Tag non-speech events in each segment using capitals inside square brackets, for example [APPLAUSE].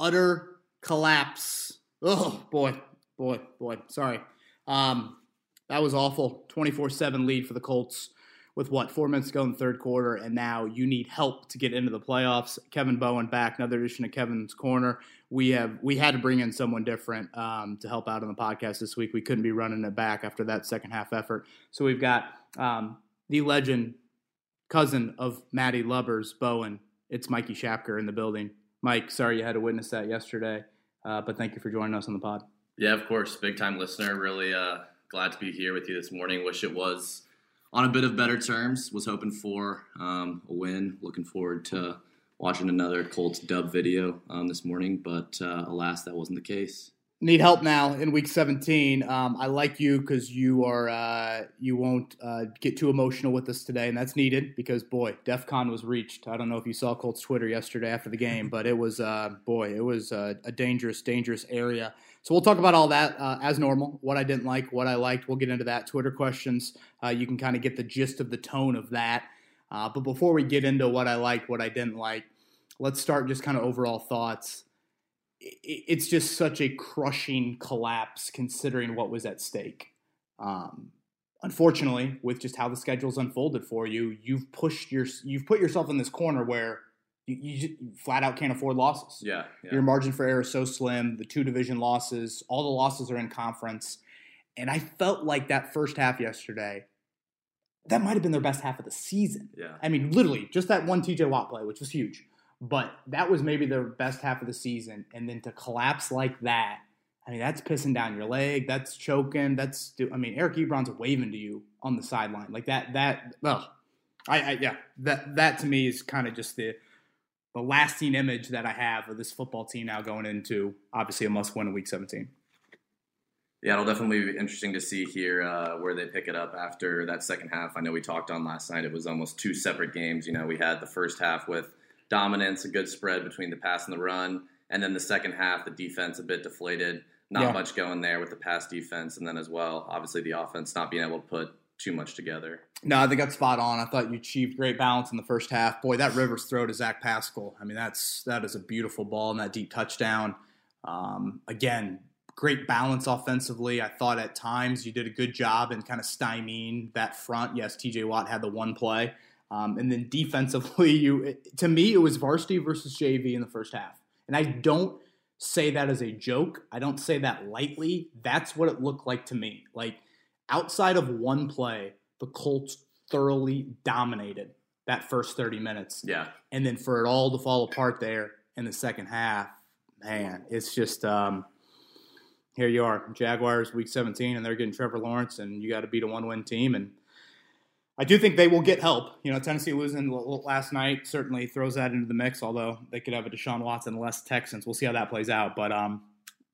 utter collapse. Oh boy, boy, boy. Sorry. Um, that was awful. 24-7 lead for the Colts with what four minutes to go in the third quarter, and now you need help to get into the playoffs. Kevin Bowen back, another edition of Kevin's Corner. We have we had to bring in someone different um, to help out on the podcast this week. We couldn't be running it back after that second half effort, so we've got um, the legend, cousin of Maddie Lubbers, Bowen. It's Mikey Shapker in the building. Mike, sorry you had to witness that yesterday, uh, but thank you for joining us on the pod. Yeah, of course, big time listener. Really uh, glad to be here with you this morning. Wish it was on a bit of better terms. Was hoping for um, a win. Looking forward to watching another Colts dub video um, this morning, but uh, alas, that wasn't the case. Need help now in week 17. Um, I like you because you are uh, you won't uh, get too emotional with us today, and that's needed because boy, DefCon was reached. I don't know if you saw Colts Twitter yesterday after the game, [LAUGHS] but it was uh, boy, it was a dangerous, dangerous area. So we'll talk about all that uh, as normal. What I didn't like, what I liked. We'll get into that. Twitter questions. Uh, you can kind of get the gist of the tone of that. Uh, but before we get into what I liked, what I didn't like, let's start just kind of overall thoughts. It's just such a crushing collapse considering what was at stake. Um, unfortunately, with just how the schedule's unfolded for you, you've pushed your you've put yourself in this corner where you, you, flat out can't afford losses. Yeah, yeah, Your margin for error is so slim. The two division losses, all the losses are in conference. And I felt like that first half yesterday, that might have been their best half of the season. Yeah. I mean, literally, just that one TJ Watt play, which was huge. But that was maybe the best half of the season. And then to collapse like that, I mean, that's pissing down your leg. That's choking. That's, I mean, Eric Ebron's waving to you on the sideline. Like that, that, well, I, I yeah, that, that to me is kind of just the, the lasting image that I have of this football team now going into obviously a must win in week 17. Yeah, it'll definitely be interesting to see here uh, where they pick it up after that second half. I know we talked on last night, it was almost two separate games. You know, we had the first half with dominance, a good spread between the pass and the run. And then the second half, the defense a bit deflated. Not yeah. much going there with the pass defense. And then as well, obviously the offense not being able to put too much together. No, I think that's spot on. I thought you achieved great balance in the first half. Boy, that Rivers throw to Zach Pascal. I mean, that's that is a beautiful ball and that deep touchdown. Um, again, great balance offensively. I thought at times you did a good job in kind of stymieing that front. Yes, TJ Watt had the one play. Um, and then defensively, [LAUGHS] you to me it was varsity versus JV in the first half, and I don't say that as a joke. I don't say that lightly. That's what it looked like to me. Like outside of one play, the Colts thoroughly dominated that first 30 minutes. Yeah. And then for it all to fall apart there in the second half, man, it's just um, here you are, Jaguars week 17, and they're getting Trevor Lawrence, and you got to beat a one win team. And I do think they will get help. You know, Tennessee losing last night certainly throws that into the mix, although they could have a Deshaun Watson less Texans. We'll see how that plays out. But um,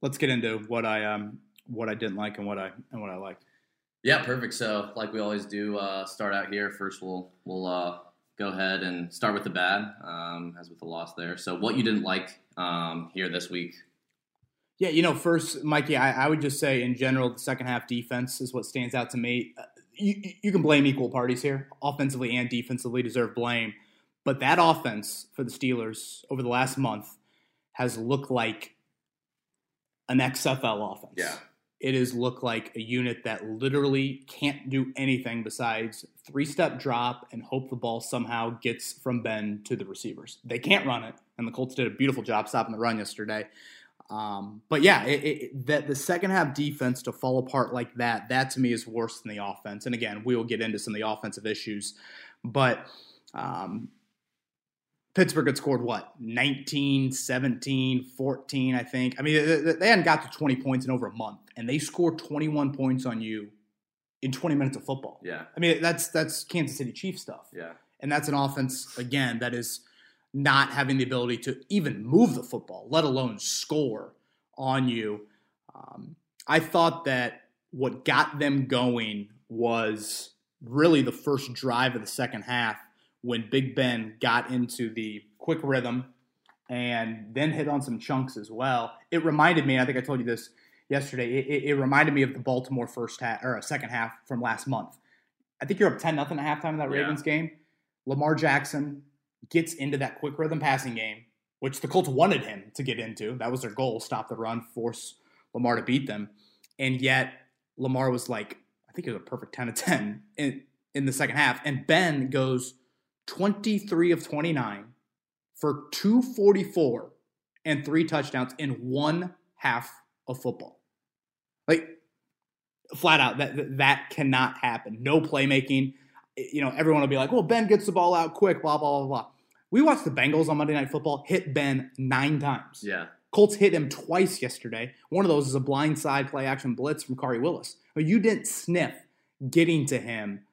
let's get into what I um, what I didn't like and what I and what I liked. Yeah, perfect. So, like we always do, uh, start out here. First, we'll we'll uh, go ahead and start with the bad, um, as with the loss there. So, what you didn't like um, here this week? Yeah, you know, first, Mikey, I, I, would just say in general, the second half defense is what stands out to me. You, you can blame equal parties here, offensively and defensively, deserve blame. But that offense for the Steelers over the last month has looked like an XFL offense. Yeah it has looked like a unit that literally can't do anything besides three step drop and hope the ball somehow gets from Ben to the receivers. They can't run it, and the Colts did a beautiful job stopping the run yesterday. Um, but yeah, it, it, that the second half defense to fall apart like that, that to me is worse than the offense. And again, we will get into some of the offensive issues, but um, Pittsburgh had scored what 19, 17, 14, I think. I mean, they hadn't got to 20 points in over a month, and they scored 21 points on you in 20 minutes of football. Yeah. I mean, that's that's Kansas City Chiefs stuff. Yeah. And that's an offense again that is not having the ability to even move the football, let alone score on you. Um, I thought that what got them going was really the first drive of the second half when Big Ben got into the quick rhythm and then hit on some chunks as well. It reminded me, I think I told you this yesterday, it, it, reminded me of the Baltimore first half or second half from last month. I think you're up 10 nothing at halftime in that Ravens yeah. game. Lamar Jackson gets into that quick rhythm passing game, which the Colts wanted him to get into. That was their goal: stop the run, force Lamar to beat them. And yet Lamar was like, I think it was a perfect ten of ten in in the second half, and Ben goes twenty three of twenty nine for two forty four and three touchdowns in one half of football. Like flat out that that cannot happen. No playmaking. You know, everyone will be like, "Well, Ben gets the ball out quick." Blah blah blah blah. We watched the Bengals on Monday Night Football hit Ben nine times. Yeah. Colts hit him twice yesterday. One of those is a blindside play action blitz from Khari Willis. But you didn't sniff getting to him,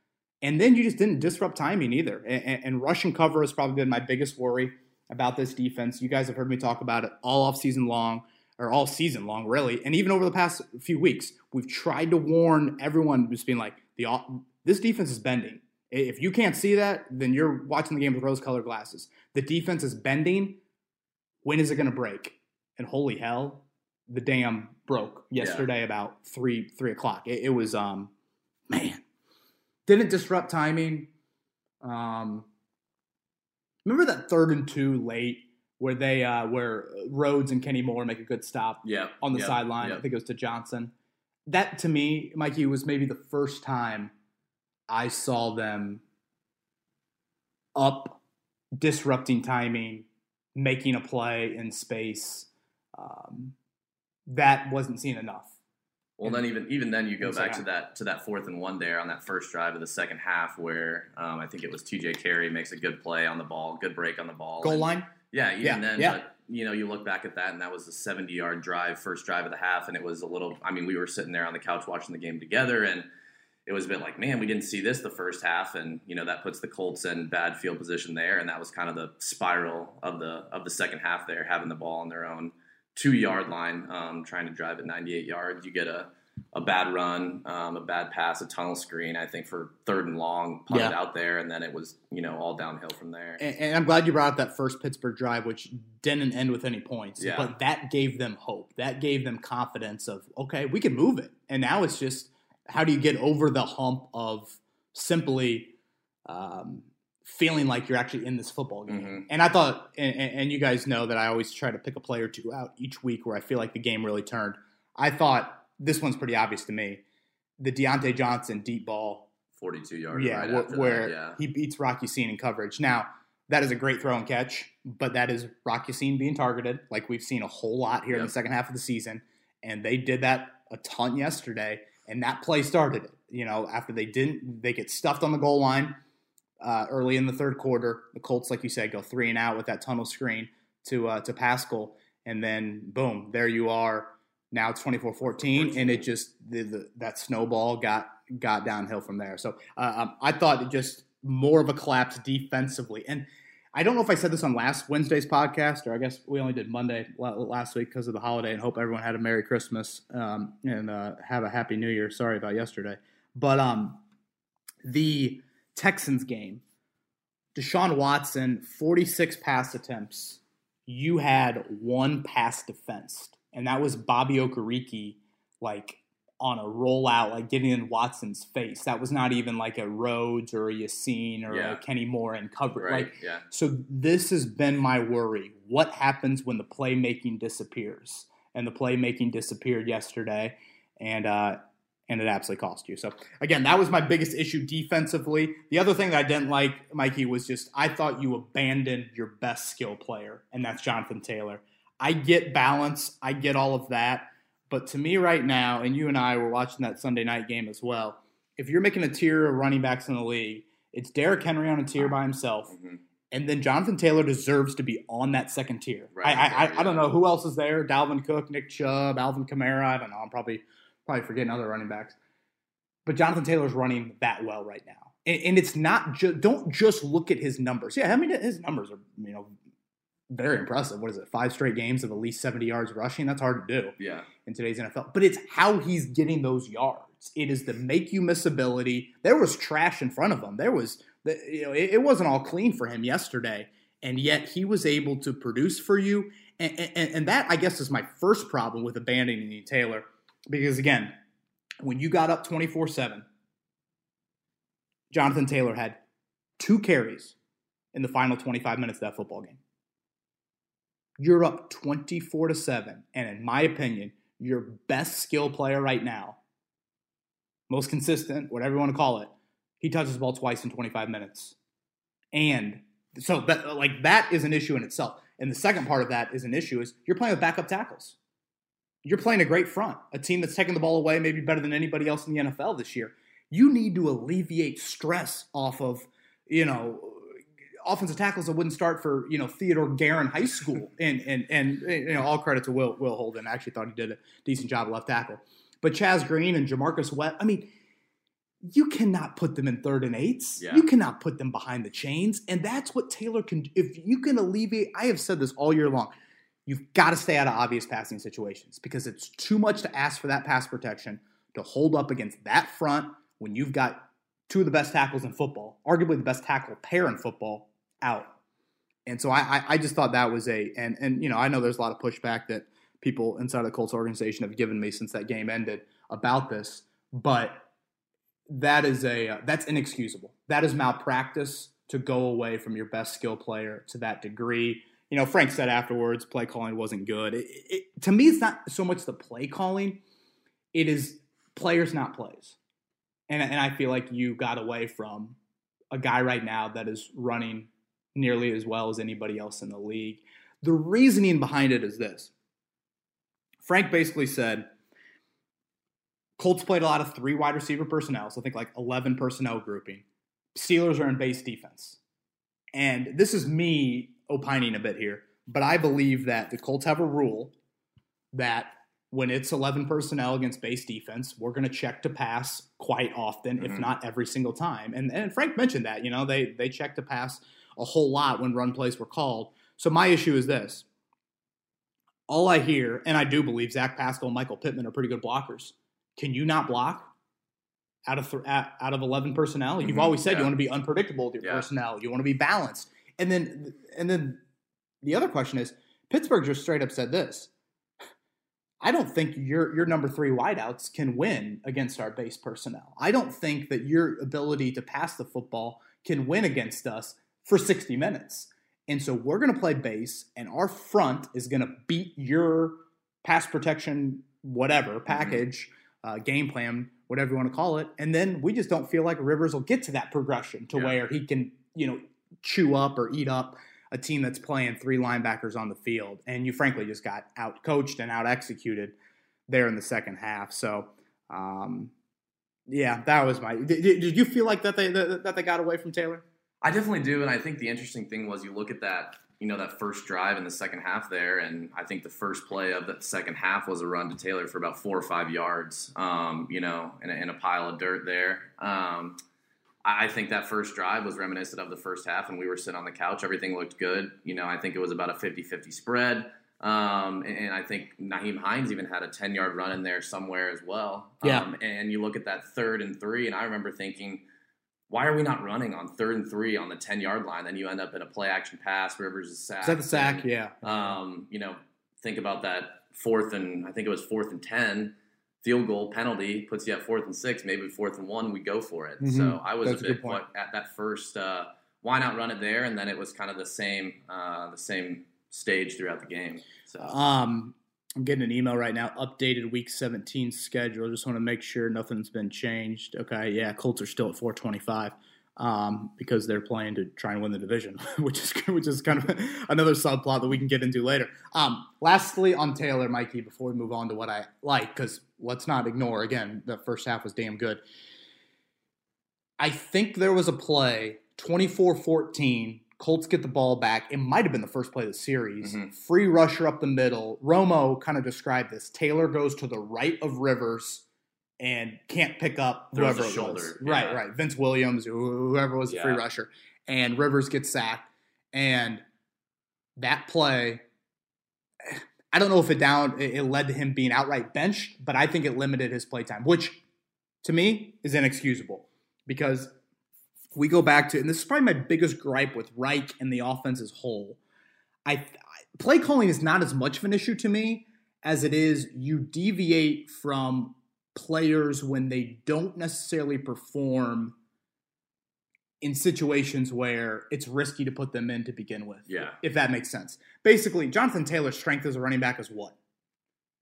and then you just didn't disrupt timing either. And, and, cover has probably been my biggest worry about this defense. You guys have heard me talk about it all off season long or all season long, really, and even over the past few weeks, we've tried to warn everyone, just being like, the this defense is bending. If you can't see that, then you're watching the game with rose-colored glasses. The defense is bending. When is it going to break? And holy hell, the dam broke yesterday yeah. about three three o'clock. It, it, was um, man, didn't disrupt timing. Um, remember that third and two late where they uh, where Rhodes and Kenny Moore make a good stop yep, on the sideline. I think it was to Johnson. That to me, Mikey, was maybe the first time I saw them up, disrupting timing, making a play in space. Um, that wasn't seen enough. Well, then even even then you go back to that to that fourth and one there on that first drive of the second half where um, I think it was T.J. Carrie makes a good play on the ball, good break on the ball, goal and, line. Yeah, even yeah, then, yeah. but you know, you look back at that, and that was a 70 yard drive, first drive of the half, and it was a little. I mean, we were sitting there on the couch watching the game together, and it was a bit like, man, we didn't see this the first half, and you know that puts the Colts in bad field position there, and that was kind of the spiral of the of the second half there, having the ball on their own two yard line, um, trying to drive it 98 yards. You get a a bad run, um, a bad pass, a tunnel screen. I think for third and long, punted Yeah. out there, and then it was you know all downhill from there. And, and I'm glad you brought up that first Pittsburgh drive, which didn't end with any points. Yeah. But that gave them hope. That gave them confidence of, okay, we can move it. And now it's just how do you get over the hump of simply um, feeling like you're actually in this football game? Mhm. And I thought, and, and you guys know that I always try to pick a play or two out each week where I feel like the game really turned. I thought this one's pretty obvious to me. The Diontae Johnson deep ball 42 yards. yeah, right where, where that, yeah. he beats Rock Ya-Sin in coverage. Now, that is a great throw and catch, but that is Rock Ya-Sin being targeted, like we've seen a whole lot here in the second half of the season. And they did that a ton yesterday, and that play started it. You know, after they didn't, they get stuffed on the goal line uh, early in the third quarter. The Colts, like you said, go three and out with that tunnel screen to uh, to Pascal, and then boom, there you are. Now it's 24-14, and it just the, the, that snowball got got downhill from there. So uh, um, I thought it just more of a collapse defensively. And I don't know if I said this on last Wednesday's podcast, or I guess we only did Monday last week because of the holiday. And hope everyone had a Merry Christmas um, and uh, have a Happy New Year. Sorry about yesterday, but um, the Texans game, Deshaun Watson, 46 pass attempts. You had one pass defensed, and that was Bobby Okereke, like on a rollout, like getting in Watson's face. That was not even like a Rhodes or a Ya-Sin or Yeah. a Kenny Moore in coverage. Right. Like, yeah. so this has been my worry. What happens when the playmaking disappears? And the playmaking disappeared yesterday, and uh, and it absolutely cost you. So again, that was my biggest issue defensively. The other thing that I didn't like, Mikey, was just I thought you abandoned your best skill player, and that's Jonathan Taylor. I get balance, I get all of that, but to me right now, and you and I were watching that Sunday night game as well. If you're making a tier of running backs in the league, it's Derrick Henry on a tier by himself, Mhm. and then Jonathan Taylor deserves to be on that second tier. Right, I, I, I don't know who else is there. Dalvin Cook, Nick Chubb, Alvin Kamara. I don't know. I'm probably probably forgetting other running backs. But Jonathan Taylor's running that well right now, and, and it's not just. Don't just look at his numbers. Yeah, I mean his numbers are you know very impressive. What is it? Five straight games of at least 70 yards rushing. That's hard to do Yeah. in today's NFL. But it's how he's getting those yards. It is the make you miss ability. There was trash in front of him. There was, the, you know, it, it wasn't all clean for him yesterday, and yet he was able to produce for you. And, and, and that, I guess, is my first problem with abandoning Taylor, because again, when you got up twenty four seven, Jonathan Taylor had two carries in the final twenty five minutes of that football game. You're up 24 to 7. And in my opinion, your best skill player right now, most consistent, whatever you want to call it, he touches the ball twice in 25 minutes. And so that like that is an issue in itself. And the second part of that is an issue is you're playing with backup tackles. You're playing a great front, a team that's taking the ball away maybe better than anybody else in the NFL this year. You need to alleviate stress off of, you know, offensive tackles that wouldn't start for you know Theodore Guerin High School, [LAUGHS] and and and you know all credit to Will Will Holden. I actually thought he did a decent job left tackle, but Chaz Green and J'Marcus Webb. I mean, you cannot put them in third and eights. Yeah. You cannot put them behind the chains, and that's what Taylor can. If you can alleviate, I have said this all year long. You've got to stay out of obvious passing situations because it's too much to ask for that pass protection to hold up against that front when you've got two of the best tackles in football, arguably the best tackle pair in football, out. And so I, I just thought that was a and and you know I know there's a lot of pushback that people inside the Colts organization have given me since that game ended about this, but that is a uh, that's inexcusable. That is malpractice to go away from your best skill player to that degree. You know, Frank said afterwards, play calling wasn't good. It, it, to me, it's not so much the play calling; it is players, not plays. And and I feel like you got away from a guy right now that is running nearly as well as anybody else in the league. The reasoning behind it is this Frank basically said Colts played a lot of three wide receiver personnel, so I think like 11 personnel grouping. Steelers are in base defense. And this is me opining a bit here, but I believe that the Colts have a rule that when it's 11 personnel against base defense, we're going to check to pass quite often, mm-hmm. if not every single time. And, and Frank mentioned that, you know, they, they check to pass a whole lot when run plays were called. So my issue is this. All I hear, and I do believe Zach Pascal and Michael Pittman are pretty good blockers. Can you not block out of th- out of eleven personnel? You've mm-hmm, always said yeah. you want to be unpredictable with your yeah. personnel. You want to be balanced, and then and then the other question is Pittsburgh just straight up said this. I don't think your your number three wideouts can win against our base personnel. I don't think that your ability to pass the football can win against us for 60 minutes. And so we're going to play base, and our front is going to beat your pass protection, whatever mm-hmm. package, mm-hmm. uh, game plan, whatever you want to call it. And then we just don't feel like Rivers will get to that progression to yeah. where he can, you know, chew up or eat up a team that's playing three linebackers on the field. And you frankly just got out coached and out executed there in the second half. So, um, yeah, that was my. Did, did you feel like that they that, that they got away from Taylor? I definitely do, and I think the interesting thing was you look at that, you know, that first drive in the second half there, and I think the first play of that second half was a run to Taylor for about four or five yards, um, you know, in a, in a, pile of dirt there. Um, I think that first drive was reminiscent of the first half, and we were sitting on the couch. Everything looked good. You know, I think it was about a 50 50 spread. Um, and, and, I think Nyheim Hines even had a 10 yard run in there somewhere as well. Yeah. Um, and you look at that third and three, and I remember thinking, why are we not running on third and three on the 10 yard line? Then you end up in a play action pass. Rivers is sacked. Is that the sack? And, yeah. Um, you know, think about that fourth and I think it was fourth and 10 field goal penalty puts you at fourth and six, maybe fourth and one, we go for it. Mm-hmm. So I was That's a bit a at that first, uh, why not run it there? And then it was kind of the same, uh, the same stage throughout the game. So, um, I'm getting an email right now. Updated Week 17 schedule. Just want to make sure nothing's been changed. Okay, yeah, Colts are still at 425 um, because they're playing to try and win the division, [LAUGHS] which is which is kind of [LAUGHS] another subplot that we can get into later. Um, lastly, on Taylor, Mikey, before we move on to what I like, because let's not ignore again the first half was damn good. I think there was a play 24-14 Colts get the ball back. It might have been the first play of the series. Mm-hmm. Free rusher up the middle. Romo kind of described this. Taylor goes to the right of Rivers and can't pick up whoever it shoulder. was. Yeah. Right, right. Vince Williams, whoever was the yeah. free rusher. And Rivers gets sacked. And that play, I don't know if it down it led to him being outright benched, but I think it limited his play time, which to me is inexcusable because we go back to, and this is probably my biggest gripe with Reich and the offense as whole. I, I play calling is not as much of an issue to me as it is you deviate from players when they don't necessarily perform in situations where it's risky to put them in to begin with. Yeah. If that makes sense. Basically, Jonathan Taylor's strength as a running back is what?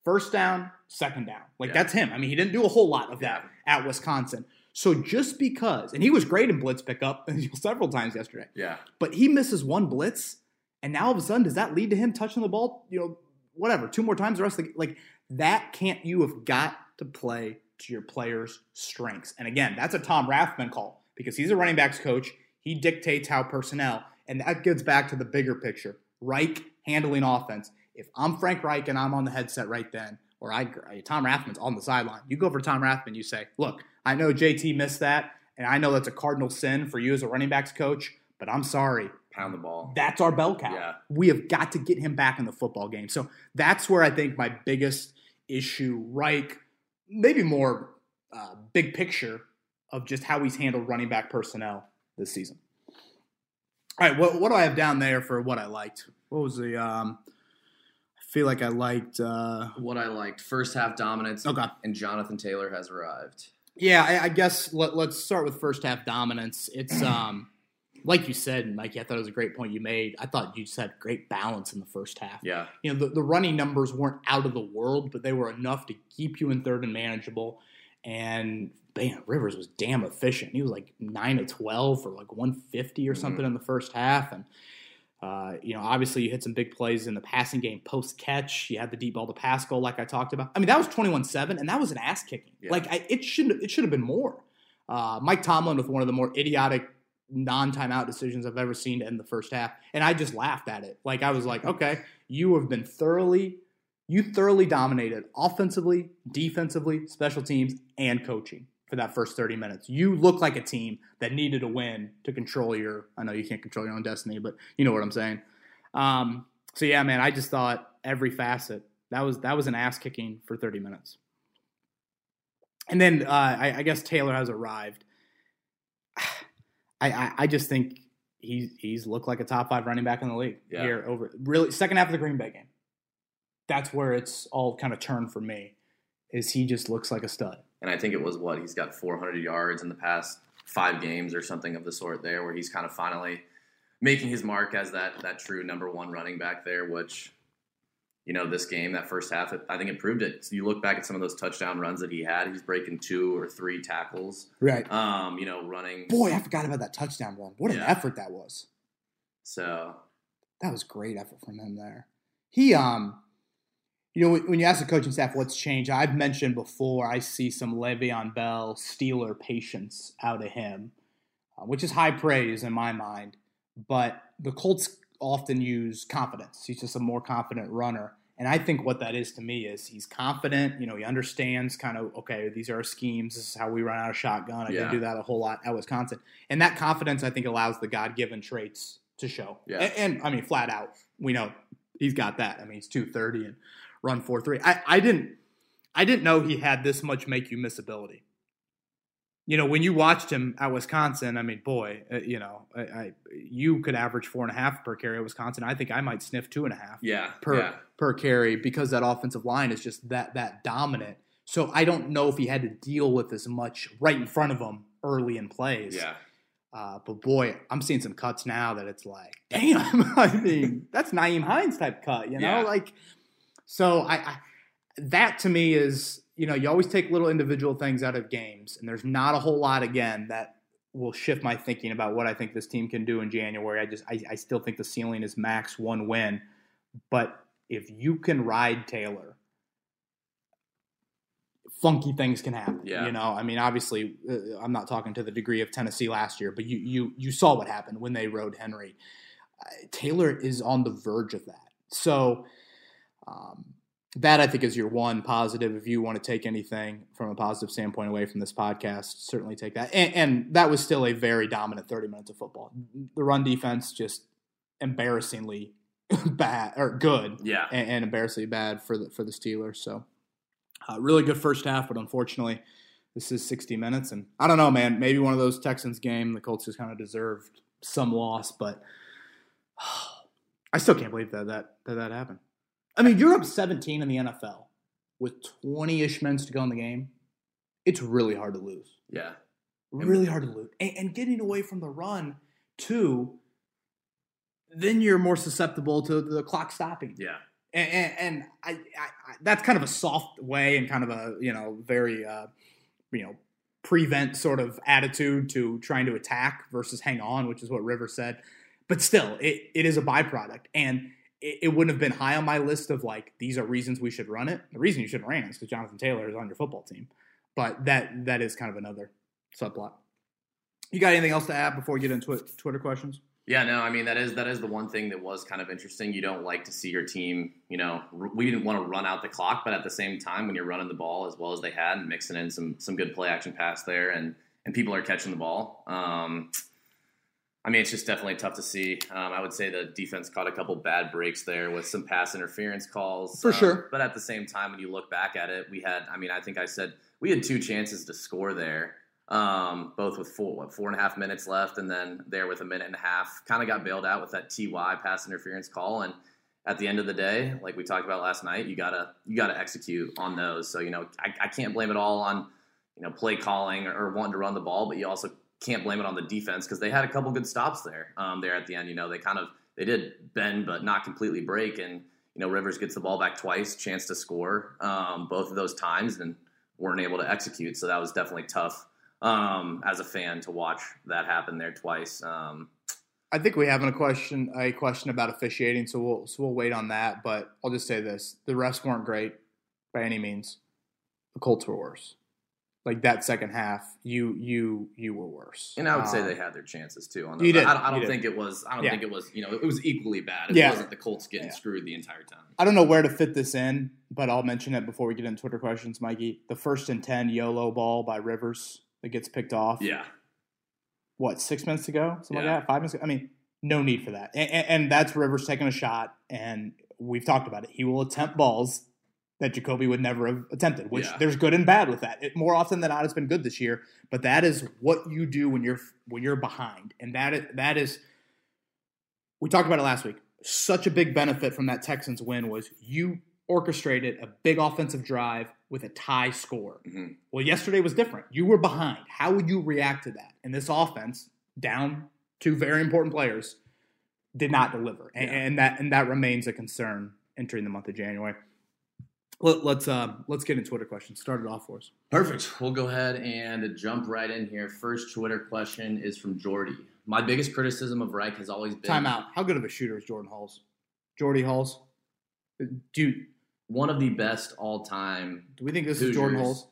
First down, second down. Like Yeah. that's him. I mean, he didn't do a whole lot of that at Wisconsin. So just because, and he was great in blitz pickup [LAUGHS] several times yesterday, Yeah. but he misses one blitz, and now all of a sudden, does that lead to him touching the ball? You know, whatever, two more times the rest of the like that can't you have got to play to your players' strengths. And again, that's a Tom Rathman call because he's a running backs coach. He dictates how personnel, and that gets back to the bigger picture. Reich handling offense. If I'm Frank Reich and I'm on the headset right then, or I Tom Rathman's on the sideline, you go for Tom Rathman. You say, "Look, I know JT missed that, and I know that's a cardinal sin for you as a running backs coach, but I'm sorry. Pound the ball. That's our bell cow. Yeah. We have got to get him back in the football game. So that's where I think my biggest issue, Reich, maybe more uh, big picture of just how he's handled running back personnel this season. All right, what, what do I have down there for what I liked? What was the? Um, I feel like I liked. Uh, What I liked first half dominance, okay, and Jonathan Taylor has arrived. Yeah, I, I guess let, us start with first half dominance. It's [CLEARS THROAT] um, like you said, Mikey. I thought it was a great point you made. I thought you just had great balance in the first half. Yeah. You know, the, the running numbers weren't out of the world, but they were enough to keep you in third and manageable. And man, Rivers was damn efficient. He was like nine to twelve for like one fifty or Mhm. something in the first half, and. Uh, you know, obviously you hit some big plays in the passing game post catch. You had the deep ball to Pascal, like I talked about. I mean, that was twenty-one seven, and that was an ass kicking. Yeah. Like I, it shouldn't. It should have been more. Uh, Mike Tomlin with one of the more idiotic non-timeout decisions I've ever seen to end the first half, and I just laughed at it. Like I was like, okay, you have been thoroughly, you thoroughly dominated offensively, defensively, special teams, and coaching for that first 30 minutes. You look like a team that needed a win to control your. I know you can't control your own destiny, but you know what I'm saying. Um, so yeah, man, I just thought every facet that was that was an ass kicking for 30 minutes. And then uh, I, I guess Taylor has arrived. [SIGHS] I, I, I just think he's he's looked like a top five running back in the league Yeah. here over really second half of the Green Bay game. That's where it's all kind of turned for me. Is he just looks like a stud? And I think it was what he's got 400 yards in the past five games or something of the sort there, where he's kind of finally making his mark as that that true number one running back there. Which, you know, this game, that first half, I think it proved it. So You look back at some of those touchdown runs that he had; he's breaking two or three tackles. Right. Um, you know, running. Boy, I forgot about that touchdown run. What an Yeah. effort that was. So That was great effort from him there. He um you know, when you ask the coaching staff what's changed, I've mentioned before I see some Le'Veon Bell Steeler patience out of him, uh, which is high praise in my mind. But the Colts often use confidence. He's just a more confident runner. And I think what that is to me is he's confident. You know, he understands kind of, okay, these are our schemes. This is how we run out of shotgun. I Yeah. didn't do that a whole lot at Wisconsin. And that confidence, I think, allows the God given traits to show. Yeah. And, and, I mean, flat out, we know he's got that. I mean, he's 230 and run 4 3. I, I didn't. I didn't know he had this much make you miss ability. You know, when you watched him at Wisconsin, I mean, boy, uh, you know, I, I you could average four and a half per carry at Wisconsin. I think I might sniff two and a half yeah, per yeah, per carry because that offensive line is just that that dominant. So I don't know if he had to deal with as much right in front of him early in plays. yeah. Uh, but boy, I'm seeing some cuts now that it's like, damn. [LAUGHS] I mean, that's Nyheim Hines type cut, you know, Yeah. like. So I, I, that to me is, you know, you always take little individual things out of games, and there's not a whole lot again that will shift my thinking about what I think this team can do in January. I just, I, I still think the ceiling is max one win, but if you can ride Taylor. Funky things can happen. Yeah. You know, I mean, obviously, uh, I'm not talking to the degree of Tennessee last year, but you you you saw what happened when they rode Henry. Uh, Taylor is on the verge of that. So um, that I think is your one positive. If you want to take anything from a positive standpoint away from this podcast, certainly take that. And, and that was still a very dominant 30 minutes of football. The run defense just embarrassingly [LAUGHS] bad or good Yeah. and, and embarrassingly bad for the for the Steelers. So uh, really good first half, but unfortunately, this is 60 minutes, and I don't know, man. Maybe one of those Texans game, the Colts just kind of deserved some loss, but [SIGHS] I still can't believe that that that, that happened. I mean, you're up 17 in the NFL with 20 ish minutes to go in the game. It's really hard to lose. Yeah. really hard to lose. and, and getting away from the run too. Then you're more susceptible to the clock stopping. Yeah. and, and, and I, I, I, that's kind of a soft way and kind of a you know very uh, you know prevent sort of attitude to trying to attack versus hang on, which is what River said. But still, it, it is a byproduct, and it, it wouldn't have been high on my list of like these are reasons we should run it. The reason you shouldn't run it is because Jonathan Taylor is on your football team, but that that is kind of another subplot. You got anything else to add before we get into twi- Twitter questions? Yeah, no, I mean that is that is the one thing that was kind of interesting. You don't like to see your team, you know, we didn't want to run out the clock, but at the same time, when you're running the ball as well as they had, and mixing in some some good play action pass there, and and people are catching the ball. Um, I mean, it's just definitely tough to see. Um, I would say the defense caught a couple bad breaks there with some pass interference calls. For um, sure. But at the same time, when you look back at it, we had, I mean, I think I said we had two chances to score there, um, both with four, what, four and a half minutes left, and then there with a minute and a half. Kind of got bailed out with that TY pass interference call. And at the end of the day, like we talked about last night, you gotta you gotta execute on those. So you know, I, I can't blame it all on you know play calling or, or wanting to run the ball, but you also can't blame it on the defense because they had a couple good stops there. Um, there at the end, you know, they kind of they did bend but not completely break, and you know Rivers gets the ball back twice, chance to score um, both of those times, and weren't able to execute. So that was definitely tough um, as a fan to watch that happen there twice. Um, I think we have a question a question about officiating, so we'll so we'll wait on that. But I'll just say this: the refs weren't great by any means. The Colts were worse. Like that second half, you you you were worse. and I would say Um, they had their chances too. On. You did, I, I don't did. think it was. I don't Yeah. think it was. You know, it was equally bad. It Yeah. wasn't the Colts getting Yeah. screwed the entire time. I don't know where to fit this in, but I'll mention it before we get into Twitter questions, Mikey. The first and ten YOLO ball by Rivers that gets picked off. Yeah. What six minutes ago? Something Yeah. like that. Five minutes. ago? I mean, no need for that. And, and, and that's Rivers taking a shot, and we've talked about it. He will attempt balls that Jacoby would never have attempted. Which Yeah. there's good and bad with that. It, more often than not, it's been good this year. But that is what you do when you're when you're behind, and that is, that is. We talked about it last week. Such a big benefit from that Texans win was you orchestrated a big offensive drive with a tie score. Mhm. Well, yesterday was different. You were behind. How would you react to that? And this offense, down two very important players, did not deliver, and, Yeah. and that and that remains a concern entering the month of January. Let, let's uh, let's get into Twitter questions. Start it off for us. Perfect. We'll go ahead and jump right in here. First Twitter question is from Jordy. My biggest criticism of Reich has always been Time out. How good of a shooter is Jordan Hulls? Jordy Hulls. dude, one of the best all time. do we think this is Jordan Hoosiers. Hulls?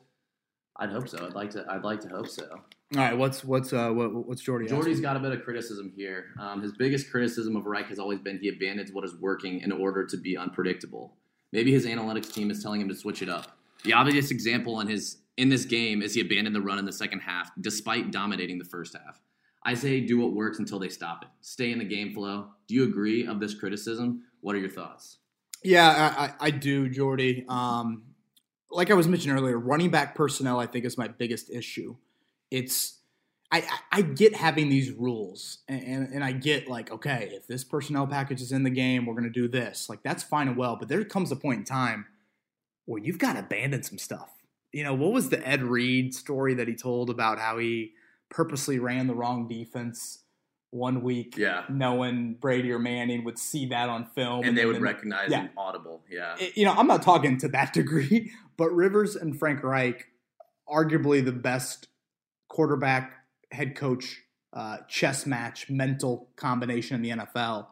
I'd hope so. I'd like to. I'd like to hope so. All right. What's what's uh what, what's Jordy? Jordy's asking? got a bit of criticism here. Um, his biggest criticism of Reich has always been he abandons what is working in order to be unpredictable. Maybe his analytics team is telling him to switch it up. The obvious example in his in this game is he abandoned the run in the second half despite dominating the first half. I say do what works until they stop it. Stay in the game flow. Do you agree of this criticism? What are your thoughts? Yeah, I, I, do, Jordy. Um, like I was mentioning earlier, running back personnel I think is my biggest issue. It's I, I, get having these rules, and, and, and I get like, okay, if this personnel package is in the game, we're going to do this. Like that's fine and well, but there comes a point in time where you've got to abandon some stuff. You know, what was the Ed Reed story that he told about how he purposely ran the wrong defense one week, Yeah. knowing Brady or Manning would see that on film, And they would then- recognize yeah. him audible. Yeah. it- you know, I'm not talking to that [LAUGHS] degree, but Rivers and Frank Reich, arguably the best quarterback head coach uh, chess match mental combination in the NFL.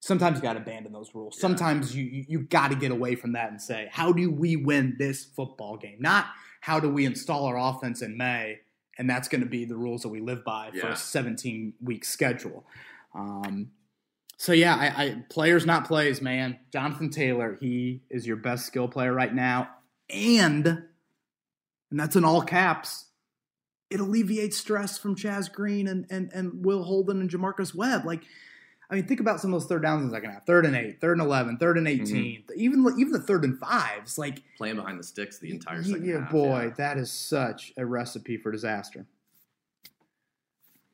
Sometimes you got to abandon those rules. Yeah. Sometimes you you, you got to get away from that and say, how do we win this football game? Not how do we install our offense in May, and that's going to be the rules that we live by for a 17 week schedule. Um, so yeah, I, I players not plays, man. Jonathan Taylor, he is your best skill player right now, and and that's in all caps. It alleviates stress from Chaz Green and and and Will Holden and J'Marcus Webb. Like, I mean, think about some of those third downs in the second half: third and eight, third and eleven, third and 18 even even the third and fives. Like, Playing behind the sticks the entire second yeah, half. boy, yeah. that is such a recipe for disaster.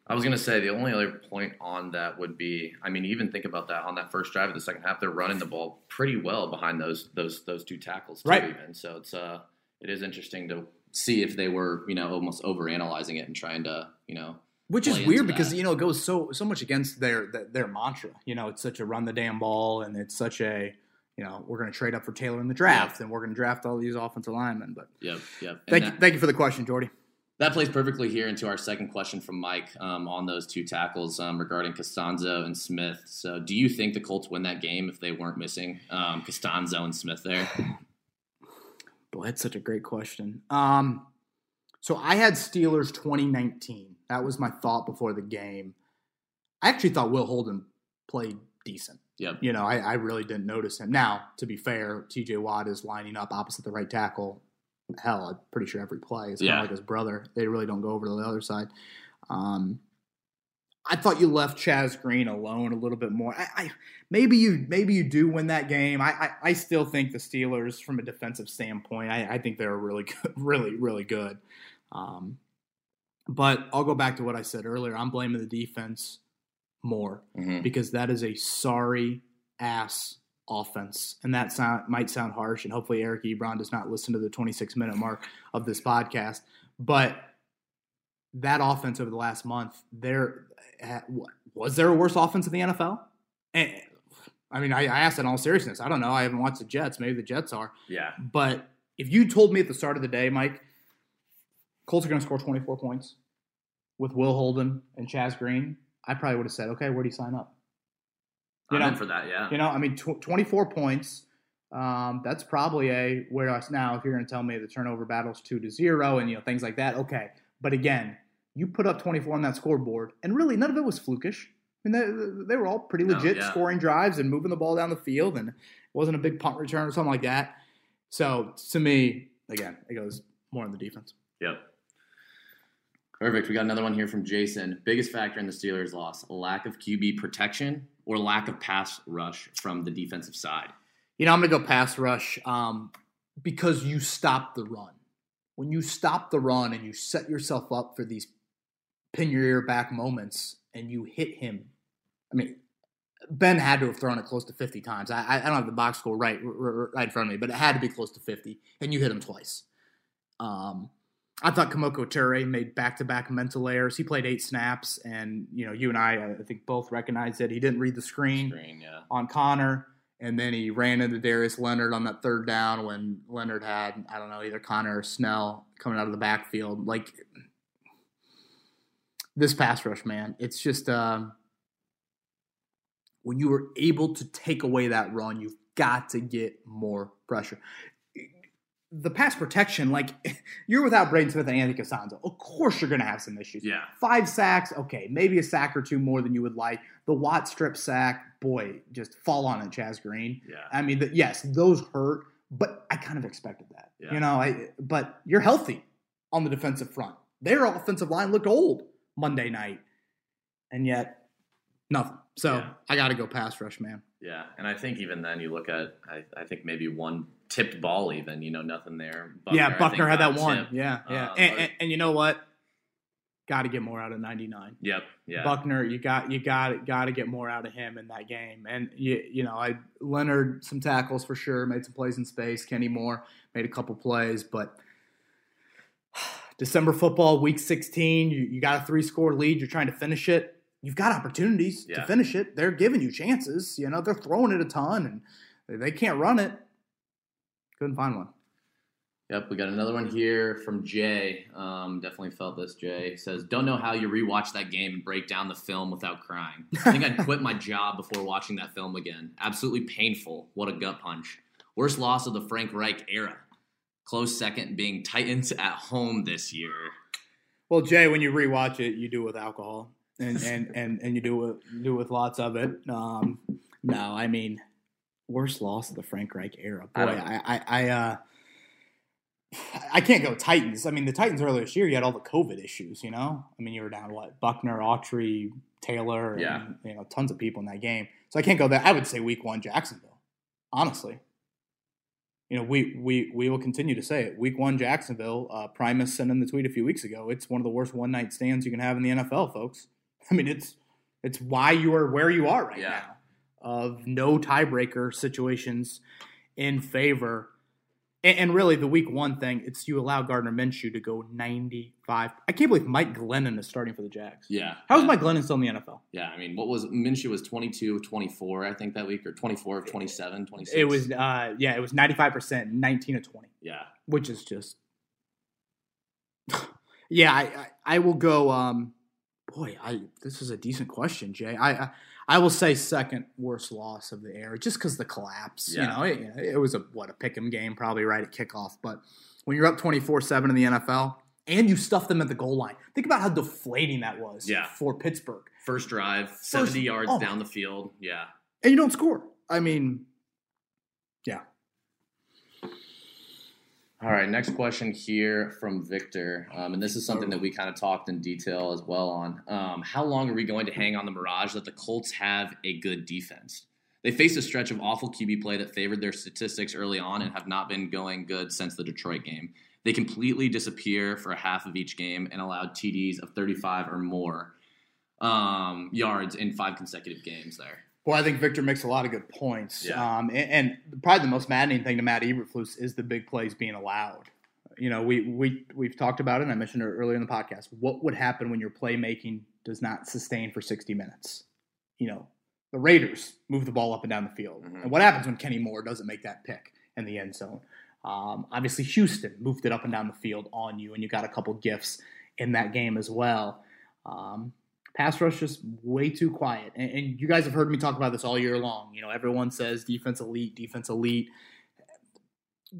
I was gonna say the only other point on that would be, I mean, even think about that on that first drive of the second half, they're running the ball pretty well behind those those those two tackles too, Right. even. So it's uh, it is interesting to see if they were, you know, almost overanalyzing it and trying to, you know, which is weird because that. you know it goes so so much against their their, their mantra. You know, it's such a run the damn ball, and it's such a you know we're going to trade up for Taylor in the draft, and we're going to draft all these offensive linemen. But yep, yep. And thank that- you, thank you for the question, Jordy. That plays perfectly here into our second question from Mike um, on those two tackles um, regarding Castonzo and Smith. So, do you think the Colts win that game if they weren't missing um, Castonzo and Smith there? [LAUGHS] That's such a great question. Um, so I had Steelers 2019. That was my thought before the game. I actually thought Will Holden played decent. Yep. You know, I, I really didn't notice him. Now, to be fair, TJ Watt is lining up opposite the right tackle. Hell, I'm pretty sure every play. It's kind Yeah. of like his brother. They really don't go over to the other side. Um, I thought you left Chaz Green alone a little bit more. I, I maybe you maybe you do win that game. I, I, I still think the Steelers, from a defensive standpoint, I, I think they're really [LAUGHS] good, really really good. Um, but I'll go back to what I said earlier. I'm blaming the defense more Mhm. because that is a sorry ass offense, and that sound might sound harsh. And hopefully Eric Ebron does not listen to the 26 minute mark of this podcast, but that offense over the last month, there was there a worse offense in the NFL? And, I mean, I, I asked in all seriousness. I don't know. I haven't watched the Jets. Maybe the Jets are. Yeah. But if you told me at the start of the day, Mike, Colts are going to score 24 points with Will Holden and Chaz Green, I probably would have said, okay, where do you sign up? You I'm know- in for that, yeah. You know, I mean, tw- 24 points. Um, that's probably a where us now. If you're going to tell me the turnover battle's two to zero and you know things like that, okay. But again, you put up 24 on that scoreboard, and really none of it was flukish. I mean, they, they were all pretty No, legit yeah. scoring drives and moving the ball down the field, and it wasn't a big punt return or something like that. So to me, again, it goes more on the defense. Yep. Perfect. We got another one here from Jason. Biggest factor in the Steelers' loss: lack of QB protection or lack of pass rush from the defensive side. You know, I'm going to go pass rush um, because you stop the run. When you stop the run and you set yourself up for these pin your ear back moments and you hit him, I mean, Ben had to have thrown it close to 50 times. I, I don't have the box score right, right in front of me, but it had to be close to 50, and you hit him twice. Um, I thought Kemoko Turay made back-to-back mental errors. He played eight snaps, and you know, you and I, I think both recognized that he didn't read the screen Screen, yeah. on Conner, and then he ran into Darius Leonard on that third down when Leonard had I don't know either Conner or Snell coming out of the backfield. Like this pass rush, man, it's just um, when you were able to take away that run, you've got to get more pressure. The pass protection, like [LAUGHS] you're without Braden Smith and Anthony Castonzo. Of course, you're going to have some issues. Yeah. Five sacks, okay, maybe a sack or two more than you would like. The Watt strip sack, boy, just fall on it, Chaz Green. Yeah. I mean, the, yes, those hurt, but I kind of expected that. Yeah. You know, I but you're healthy on the defensive front. Their offensive line looked old Monday night, and yet nothing. So Yeah. I got to go pass rush, man. Yeah, and I think even then you look at I, I think maybe one tipped ball even you know nothing there. yeah, Buckner had that one. tipped. Yeah, yeah. Um, and, and, and you know what? Got to get more out of 99. Yep. Yeah. Buckner, you got you got got to get more out of him in that game. And you you know, I Leonard some tackles for sure, made some plays in space. Kenny Moore made a couple plays, but December football, week 16, you, you got a three score lead. You're trying to finish it. You've got opportunities to finish it. They're giving you chances. You know, they're throwing it a ton, and they- they can't run it. Couldn't find one. Yep, we got another one here from Jay. Um, definitely felt this. Jay says, "Don't know how you rewatch that game and break down the film without crying. I think I'd quit my job before watching that film again. Absolutely painful. What a gut punch. Worst loss of the Frank Reich era. Close second being Titans at home this year. Well, Jay, when you rewatch it, you do it with alcohol, and and [LAUGHS] and, and you do it do with lots of it. Um, no, I mean, worst loss of the Frank Reich era. Boy, I I I, I uh. I can't go Titans. I mean, the Titans earlier this year, you had all the COVID issues. You know, I mean, you were down what Buckner, Autry, Taylor, and, Yeah. you know, tons of people in that game. So I can't go that. I would say Week One, Jacksonville. Honestly, you know, we we we will continue to say it. Week One, Jacksonville. Uh, Primus sent in the tweet a few weeks ago. It's one of the worst one night stands you can have in the NFL, folks. [LAUGHS] I mean, it's it's why you are where you are right Yeah. now, of no tiebreaker situations in favor. And, and, really, the week one thing, it's you allow Gardner Minshew to go 95. I can't believe Mike Glennon is starting for the Jags. Yeah. How's Mike Glennon still in the NFL? Yeah, I mean, what was Minshew was 22 24, I think, that week, or 24 of 27, 26? It was, uh, yeah, it was 95%, 19 to 20. Yeah. Which is just. [SIGHS] yeah, I, I, I, will go. Um, boy, I this is a decent question, Jay. I, I I will say second worst loss of the era, just because the collapse. Yeah. You know, it, it, was a what a pick'em game, probably right at kickoff. But when you're up 24 seven in the NFL and you stuff them at the goal line, think about how deflating that was. Yeah. for Pittsburgh. First drive, First, 70 yards oh. down the field. Yeah, and you don't score. I mean, yeah. All right, next question here from Victor, um, and this is something that we kind of talked in detail as well on. Um, how long are we going to hang on the mirage that the Colts have a good defense? They faced a stretch of awful QB play that favored their statistics early on and have not been going good since the Detroit game. They completely disappear for a half of each game and allowed TDs of 35 or more um, yards in five consecutive games there. Well, I think Victor makes a lot of good points. Yeah. Um, and, and, probably the most maddening thing to Matt Eberflus is the big plays being allowed. You know, we we we've talked about it. and I mentioned it earlier in the podcast. What would happen when your playmaking does not sustain for 60 minutes? You know, the Raiders move the ball up and down the field, mm-hmm. and what happens when Kenny Moore doesn't make that pick in the end zone? Um, obviously, Houston moved it up and down the field on you, and you got a couple gifts in that game as well. Um, pass rush just way too quiet. And, and, you guys have heard me talk about this all year long. You know, everyone says defense elite, defense elite.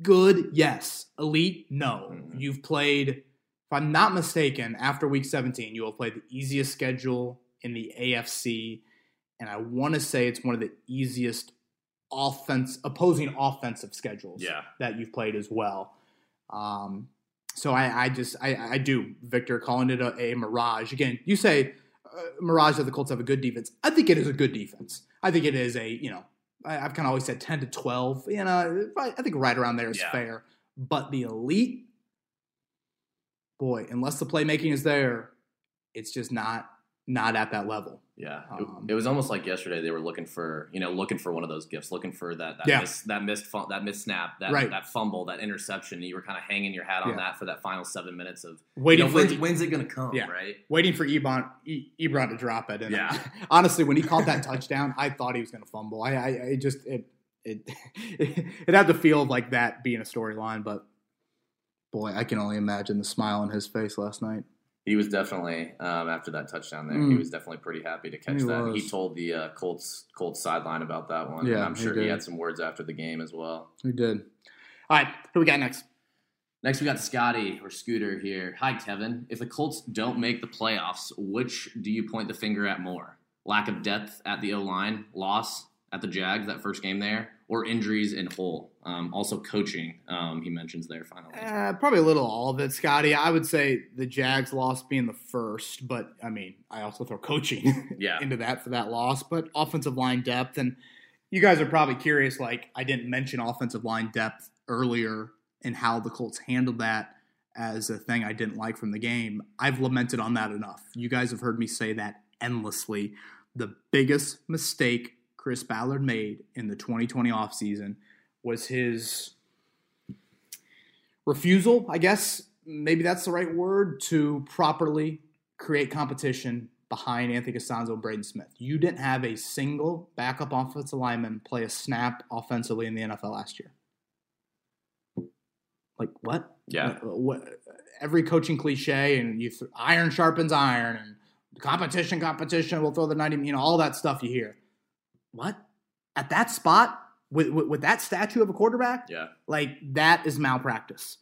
Good, yes. Elite, no. Mm-hmm. You've played, if I'm not mistaken, after week 17, you will play the easiest schedule in the AFC. And I want to say it's one of the easiest offense opposing offensive schedules yeah. that you've played as well. Um, so I, I just I, I do Victor calling it a, a mirage again. You say Uh, mirage that the Colts have a good defense. I think it is a good defense. I think it is a you know I, have kind of always said ten to twelve. You know, I think right around there is yeah. fair. But the elite, boy, unless the playmaking is there, it's just not not at that level. Yeah, um, it, it, was almost like yesterday they were looking for you know looking for one of those gifts, looking for that that yeah. miss, that missed that missed snap, that right. that fumble, that interception. You were kind of hanging your hat on yeah. that for that final seven minutes of waiting. You know, for when's, when's, it going to come? Yeah. right. Waiting for Ebron e- Ebron to drop it. And yeah. [LAUGHS] honestly, when he caught that touchdown, I thought he was going to fumble. I, I, I just it it [LAUGHS] it had the feel of like that being a storyline, but boy, I can only imagine the smile on his face last night he was definitely um, after that touchdown there. Mm. He was definitely pretty happy to catch he that. Was. He told the uh, Colts Colts sideline about that one. Yeah, I'm sure he, he, had some words after the game as well. He did. All right, who we got next? Next, we got Scotty or Scooter here. Hi, Kevin. If the Colts don't make the playoffs, which do you point the finger at more? Lack of depth at the O line, loss at the Jags that first game there, or injuries in whole. Um, also, coaching, um, he mentions there finally. Uh, probably a little all of it, Scotty. I would say the Jags loss being the first, but I mean, I also throw coaching [LAUGHS] yeah. into that for that loss, but offensive line depth. And you guys are probably curious, like, I didn't mention offensive line depth earlier and how the Colts handled that as a thing I didn't like from the game. I've lamented on that enough. You guys have heard me say that endlessly. The biggest mistake Chris Ballard made in the 2020 offseason was his refusal, I guess, maybe that's the right word, to properly create competition behind Anthony Castonzo and Braden Smith. You didn't have a single backup offensive lineman play a snap offensively in the NFL last year. Like what? Yeah. What, every coaching cliche and you th- iron sharpens iron and competition, competition. We'll throw the ninety. You know all that stuff you hear what? At that spot with, with, with that statue of a quarterback? Yeah. Like that is malpractice.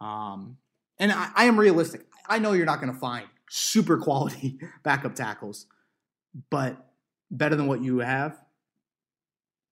Um, and I, I am realistic. I know you're not going to find super quality [LAUGHS] backup tackles, but better than what you have.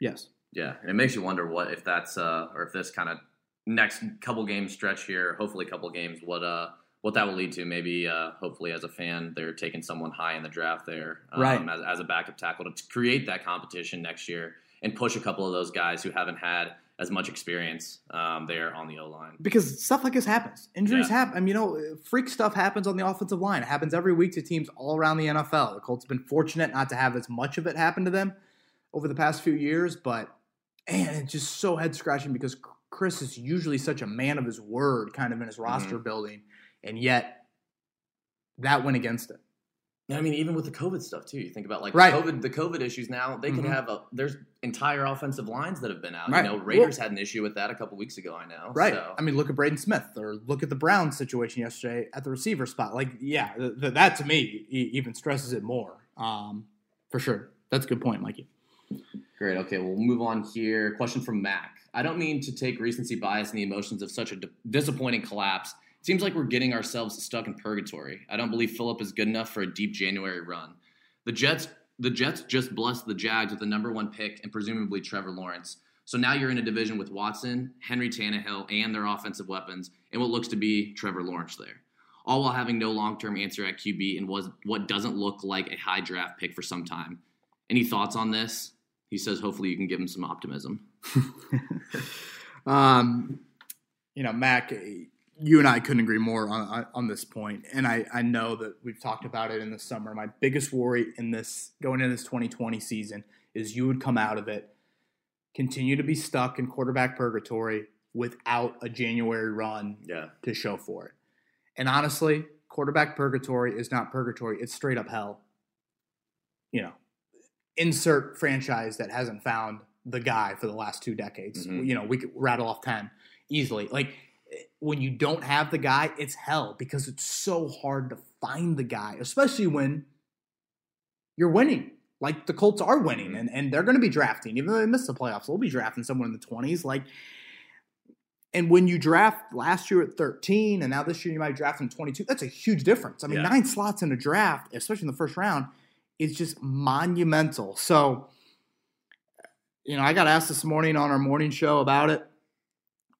Yes. Yeah, and it makes you wonder what if that's uh, or if this kind of next couple game stretch here, hopefully a couple games, what uh what that will lead to. Maybe, uh, hopefully, as a fan, they're taking someone high in the draft there, um, right. as, as a backup tackle to create that competition next year and push a couple of those guys who haven't had as much experience um, there on the O line. Because stuff like this happens. Injuries yeah. happen. I mean, you know, freak stuff happens on the offensive line. It happens every week to teams all around the NFL. The Colts have been fortunate not to have as much of it happen to them over the past few years, but and it's just so head scratching because Chris is usually such a man of his word, kind of in his roster Mm-hmm. building, and yet that went against it. I mean, even with the COVID stuff too. You think about like Right. the COVID, the COVID issues now. They could Mhm. have a. There's entire offensive lines that have been out. Right. You know, Raiders had an issue with that a couple weeks ago. I know. Right. So. I mean, look at Braden Smith or look at the Browns situation yesterday at the receiver spot. Like, yeah, th- th- that to me e- even stresses it more. Um, for sure. That's a good point, Mikey. Great. Okay, we'll move on here. Question from Mac. I don't mean to take recency bias and the emotions of such a di- disappointing collapse. Seems like we're getting ourselves stuck in purgatory. I don't believe Philip is good enough for a deep January run. The Jets, the Jets just blessed the Jags with the number one pick and presumably Trevor Lawrence. So now you're in a division with Watson, Henry Tannehill, and their offensive weapons, and what looks to be Trevor Lawrence there. All while having no long-term answer at QB and was what doesn't look like a high draft pick for some time. Any thoughts on this? He says hopefully you can give him some optimism. [LAUGHS] um, you know, Mac, you and I couldn't agree more on, on, this point, and I, I know that we've talked about it in the summer. My biggest worry in this going into this 2020 season is you would come out of it, continue to be stuck in quarterback purgatory without a January run Yeah. to show for it. And honestly, quarterback purgatory is not purgatory; it's straight up hell. You know, insert franchise that hasn't found the guy for the last two decades. Mhm. You know, we could rattle off ten easily. Like when you don't have the guy, it's hell because it's so hard to find the guy, especially when you're winning. Like the Colts are winning, and, and they're going to be drafting, even though they missed the playoffs. They'll be drafting someone in the twenties. Like, and when you draft last year at 13, and now this year you might draft in 22, that's a huge difference. I mean, Yeah. nine slots in a draft, especially in the first round, is just monumental. So, you know, I got asked this morning on our morning show about it.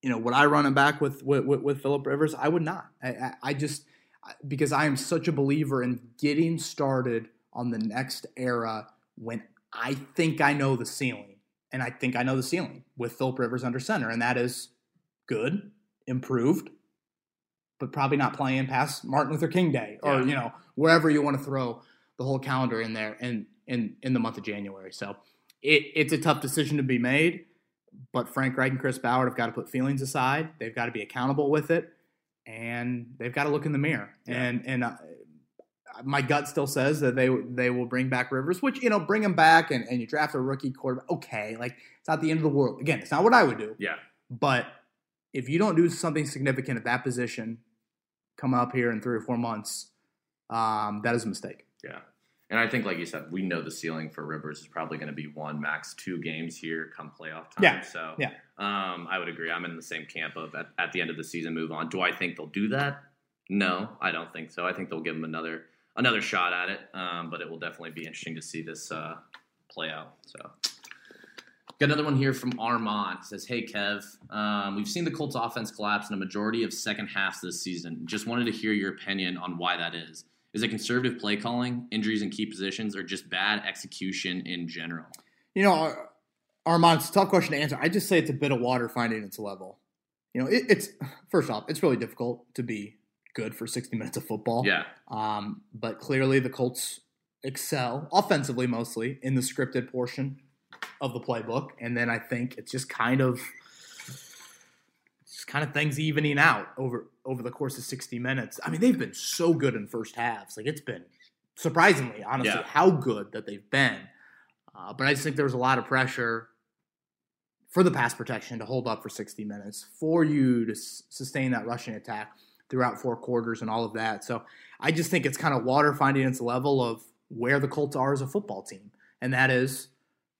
You know, would I run him back with with, with, Philip Rivers? I would not. I, I, I just because I am such a believer in getting started on the next era when I think I know the ceiling, and I think I know the ceiling with Philip Rivers under center, and that is good, improved, but probably not playing past Martin Luther King Day or Yeah. you know wherever you want to throw the whole calendar in there and in in the month of January. So it, it's a tough decision to be made, but Frank Reich and Chris Ballard have got to put feelings aside. They've got to be accountable with it, and they've got to look in the mirror. Yeah. And and uh, my gut still says that they they will bring back Rivers, which you know bring him back and, and you draft a rookie quarterback. Okay, like it's not the end of the world. Again, it's not what I would do. Yeah. But if you don't do something significant at that position, come up here in three or four months, um, that is a mistake. Yeah. And I think, like you said, we know the ceiling for Rivers is probably going to be one, max two games here come playoff time. Yeah. So, Yeah. um, I would agree. I'm in the same camp of at, at the end of the season, move on. Do I think they'll do that? No, I don't think so. I think they'll give him another another shot at it. Um, but it will definitely be interesting to see this uh, play out. So. Got another one here from Armand. It says, "Hey Kev, um, we've seen the Colts offense collapse in a majority of second halves this season. Just wanted to hear your opinion on why that is. Is it conservative play calling, injuries in key positions, or just bad execution in general?" You know, Ar- Armand, it's a tough question to answer. I just say it's a bit of water finding its level. You know, it, it's first off, it's really difficult to be good for 60 minutes of football. Yeah, Um, but clearly, the Colts excel offensively mostly in the scripted portion of the playbook, and then I think it's just kind of kind of things evening out over over the course of 60 minutes. I mean, they've been so good in first halves. Like it's been surprisingly, honestly, Yeah. how good that they've been. Uh, but I just think there was a lot of pressure for the pass protection to hold up for 60 minutes, for you to s- sustain that rushing attack throughout four quarters and all of that. So I just think it's kind of water finding its level of where the Colts are as a football team. And that is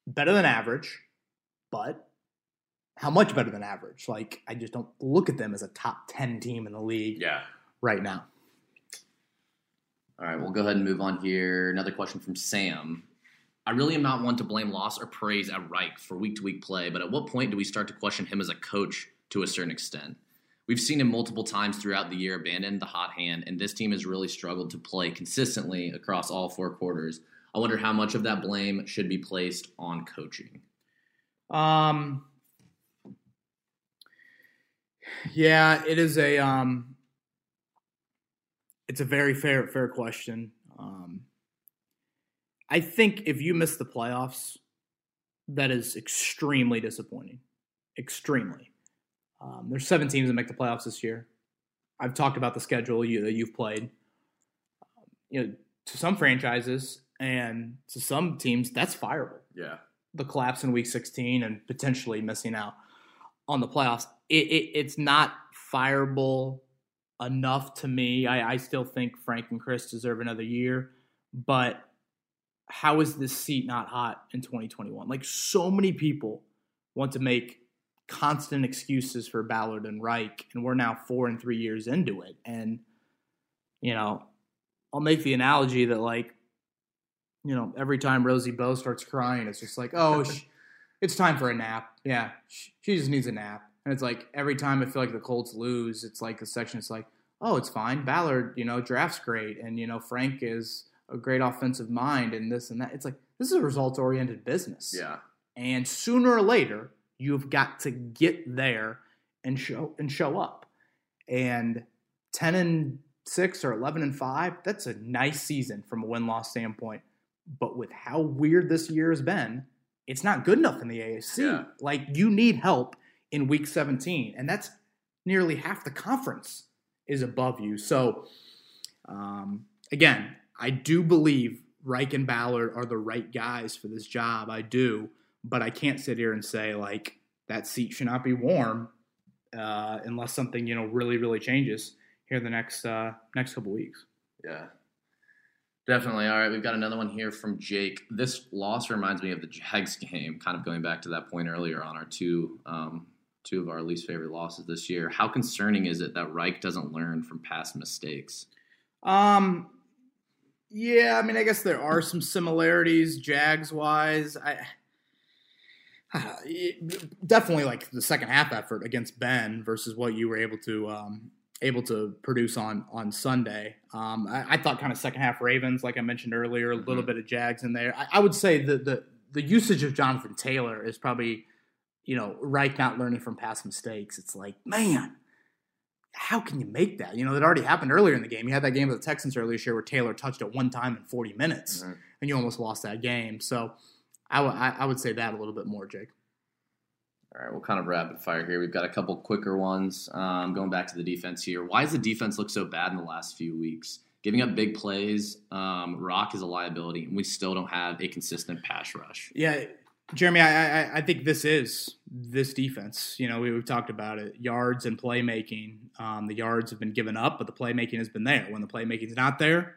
better than average, but how much better than average? Like, I just don't look at them as a top 10 team in the league yeah. right now. All right, we'll go ahead and move on here. Another question from Sam. I really am not one to blame loss or praise at Reich for week to week play, but at what point do we start to question him as a coach to a certain extent? We've seen him multiple times throughout the year abandon the hot hand, and this team has really struggled to play consistently across all four quarters. I wonder how much of that blame should be placed on coaching. Um, yeah, it is a um, it's a very fair fair question. Um, I think if you miss the playoffs, that is extremely disappointing. Extremely. Um, there's seven teams that make the playoffs this year. I've talked about the schedule you, that you've played. You know, to some franchises and to some teams, that's fireable. Yeah. The collapse in Week 16 and potentially missing out on the playoffs. It, it, it's not fireable enough to me. I, I still think Frank and Chris deserve another year, but how is this seat not hot in 2021? Like so many people want to make constant excuses for Ballard and Reich, and we're now four and three years into it. And you know, I'll make the analogy that like, you know, every time Rosie Bowe starts crying, it's just like, oh, [LAUGHS] she, it's time for a nap. Yeah, she just needs a nap. And it's like every time I feel like the Colts lose, it's like the section. is like, oh, it's fine. Ballard, you know, drafts great, and you know, Frank is a great offensive mind, and this and that. It's like this is a results oriented business. Yeah. And sooner or later, you've got to get there and show and show up. And ten and six or eleven and five, that's a nice season from a win loss standpoint. But with how weird this year has been, it's not good enough in the AFC. Yeah. Like you need help in week 17, and that's nearly half the conference is above you. So um, again, I do believe Reich and Ballard are the right guys for this job. I do, but I can't sit here and say like that seat should not be warm uh, unless something you know really really changes here the next uh, next couple weeks. Yeah. Definitely. All right, we've got another one here from Jake. This loss reminds me of the Jags [LAUGHS] game, kind of going back to that point earlier on our two um, two of our least favorite losses this year. How concerning is it that Reich doesn't learn from past mistakes? Um, yeah, I mean, I guess there are some similarities, Jags wise. I it- definitely like the second half effort against Ben versus what you were able to um, able to produce on on Sunday. Um, I, I thought kind of second half Ravens, like I mentioned earlier, a little Mhm. bit of Jags in there. I, I would say the the the usage of Jonathan Taylor is probably you know Reich not learning from past mistakes. It's like man. How can you make that? You know, that already happened earlier in the game. You had that game with the Texans earlier this year where Taylor touched it one time in 40 minutes Mhm. and you almost lost that game. So I would- I- I would say that a little bit more, Jake. All right, we'll kind of rapid fire here. We've got a couple quicker ones. Um, going back to the defense here. Why does the defense look so bad in the last few weeks? Giving up big plays. Um, Rock is a liability, and we still don't have a consistent pass rush. Yeah, Jeremy, I, I, I think this is this defense. You know, we, we've talked about it. Yards and playmaking. Um, the yards have been given up, but the playmaking has been there. When the playmaking's not there,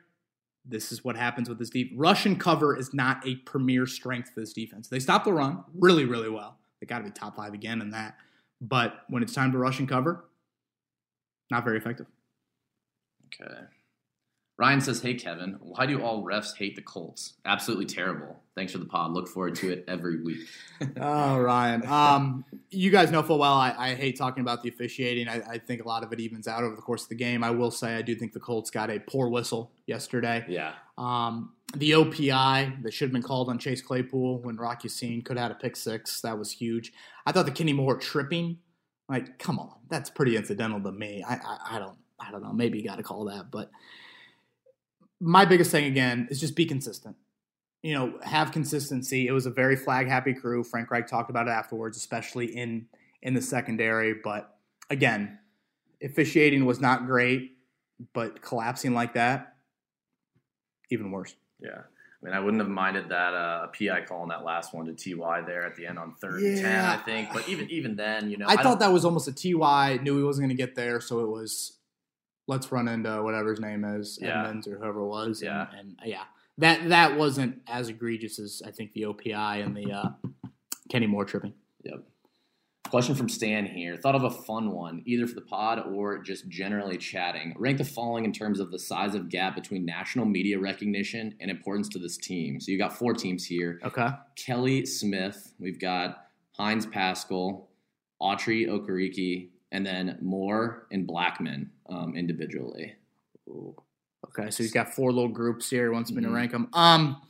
this is what happens with this deep. Rush and cover is not a premier strength for this defense. They stop the run really, really well. They got to be top five again in that. But when it's time to rush and cover, not very effective. Okay. Ryan says, "Hey Kevin, why do all refs hate the Colts? Absolutely terrible. Thanks for the pod. Look forward to it every week." [LAUGHS] Oh, Ryan. Um, you guys know full well I, I hate talking about the officiating. I, I think a lot of it evens out over the course of the game. I will say I do think the Colts got a poor whistle yesterday. Yeah. Um, the OPI that should have been called on Chase Claypool when Rock Ya-Sin could have had a pick six. That was huge. I thought the Kenny Moore tripping, like, come on, that's pretty incidental to me. I, I, I don't, I don't know. Maybe you got to call that, but my biggest thing again is just be consistent. You know, have consistency. It was a very flag happy crew. Frank Reich talked about it afterwards, especially in in the secondary. But again, officiating was not great, but collapsing like that, even worse. Yeah. I mean, I wouldn't have minded that uh, a PI call on that last one to Ty there at the end on third and ten. I think, but even even then, you know, I, don't- thought that was almost a TY. Knew he wasn't going to get there, so it was let's run into whatever his name is, Yeah. Edmunds or whoever it was. and- Yeah. and, yeah, that that wasn't as egregious as I think the OPI and the uh, Kenny Moore tripping. Yep. Question from Stan here. Thought of a fun one, either for the pod or just generally chatting. Rank the following in terms of the size of gap between national media recognition and importance to this team. So you got four teams here. Okay, Kelly Smith, we've got Hines Pascal, Autry Okereke, and then Moore and Blackman um, individually. okay, so he's got four little groups here. He wants me to Mhm. rank them. Um,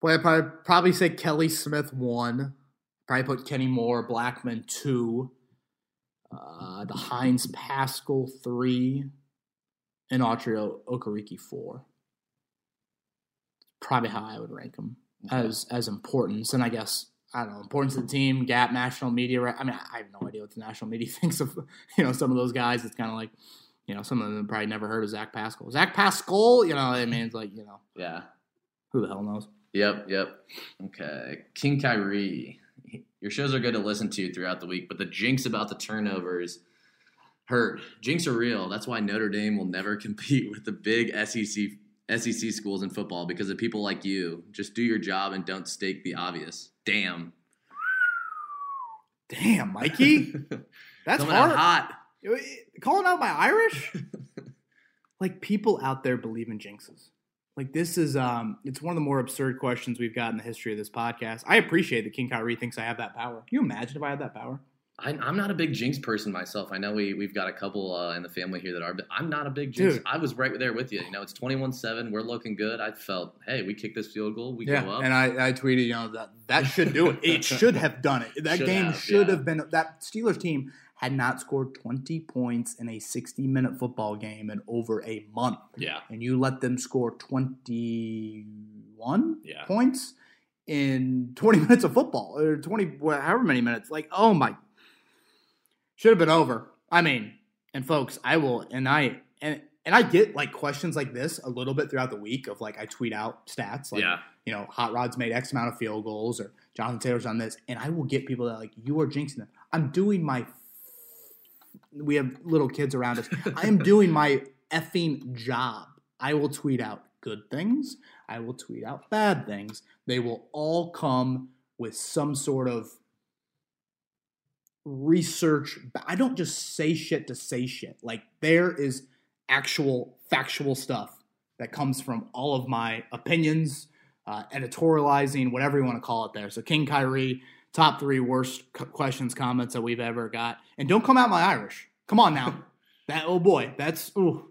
boy, I'd probably, probably say Kelly Smith one. Probably put Kenny Moore, Blackman two. Uh, the Hines Pascal three, and Autry Okereke four. Probably how I would rank them as as importance, and I guess I don't know importance of the team, gap, national media. Right? I mean, I have no idea what the national media [LAUGHS] thinks of you know some of those guys. It's kind of like you know some of them probably never heard of Zach Pascal. Zach Pascal, you know, I mean, it's like you know, yeah, who the hell knows? Yep, yep. Okay, King Kyrie. Your shows are good to listen to throughout the week, but the jinx about the turnovers hurt. Jinx are real. That's why Notre Dame will never [LAUGHS] compete with the big SEC SEC schools in football because of people like you. Just do your job and don't stake the obvious. Damn. Damn, Mikey. [LAUGHS] That's Coming hard. out hot. Calling out my Irish? [LAUGHS] like people out there believe in jinxes. Like this is um it's one of the more absurd questions we've got in the history of this podcast. I appreciate that King Kyrie thinks I have that power. Can you imagine if I had that power? I, I'm not a big jinx person myself. I know we we've got a couple uh, in the family here that are, but I'm not a big jinx. Dude. I was right there with you. You know, it's 21-7. We're looking good. I felt, hey, we kick this field goal, we go up. and I, I tweeted, you know, that that should do it. It [LAUGHS] should have done it. That Should game have, should yeah. have been that Steelers team had not scored 20 points in a 60 minute football game in over a month. yeah, And you let them score 21 Yeah. points in 20 [LAUGHS] minutes of football or 20 however many minutes. Like, oh my should have been over. I mean, and folks, I will and I and and I get like questions like this a little bit throughout the week of like I tweet out stats like yeah. you know, Hot Rod's made X amount of field goals or Jonathan Taylor's on this, and I will get people that are like, you are jinxing them. I'm doing my. We have little kids around us. [LAUGHS] I am doing my effing job. I will tweet out good things. I will tweet out bad things. They will all come with some sort of research. I don't just say shit to say shit. Like there is actual factual stuff that comes from all of my opinions, uh, editorializing, whatever you want to call it there. So King Kyrie, top three worst c- questions, comments that we've ever got. And don't come out my Irish. Come on now. [LAUGHS] that oh boy, that's ooh.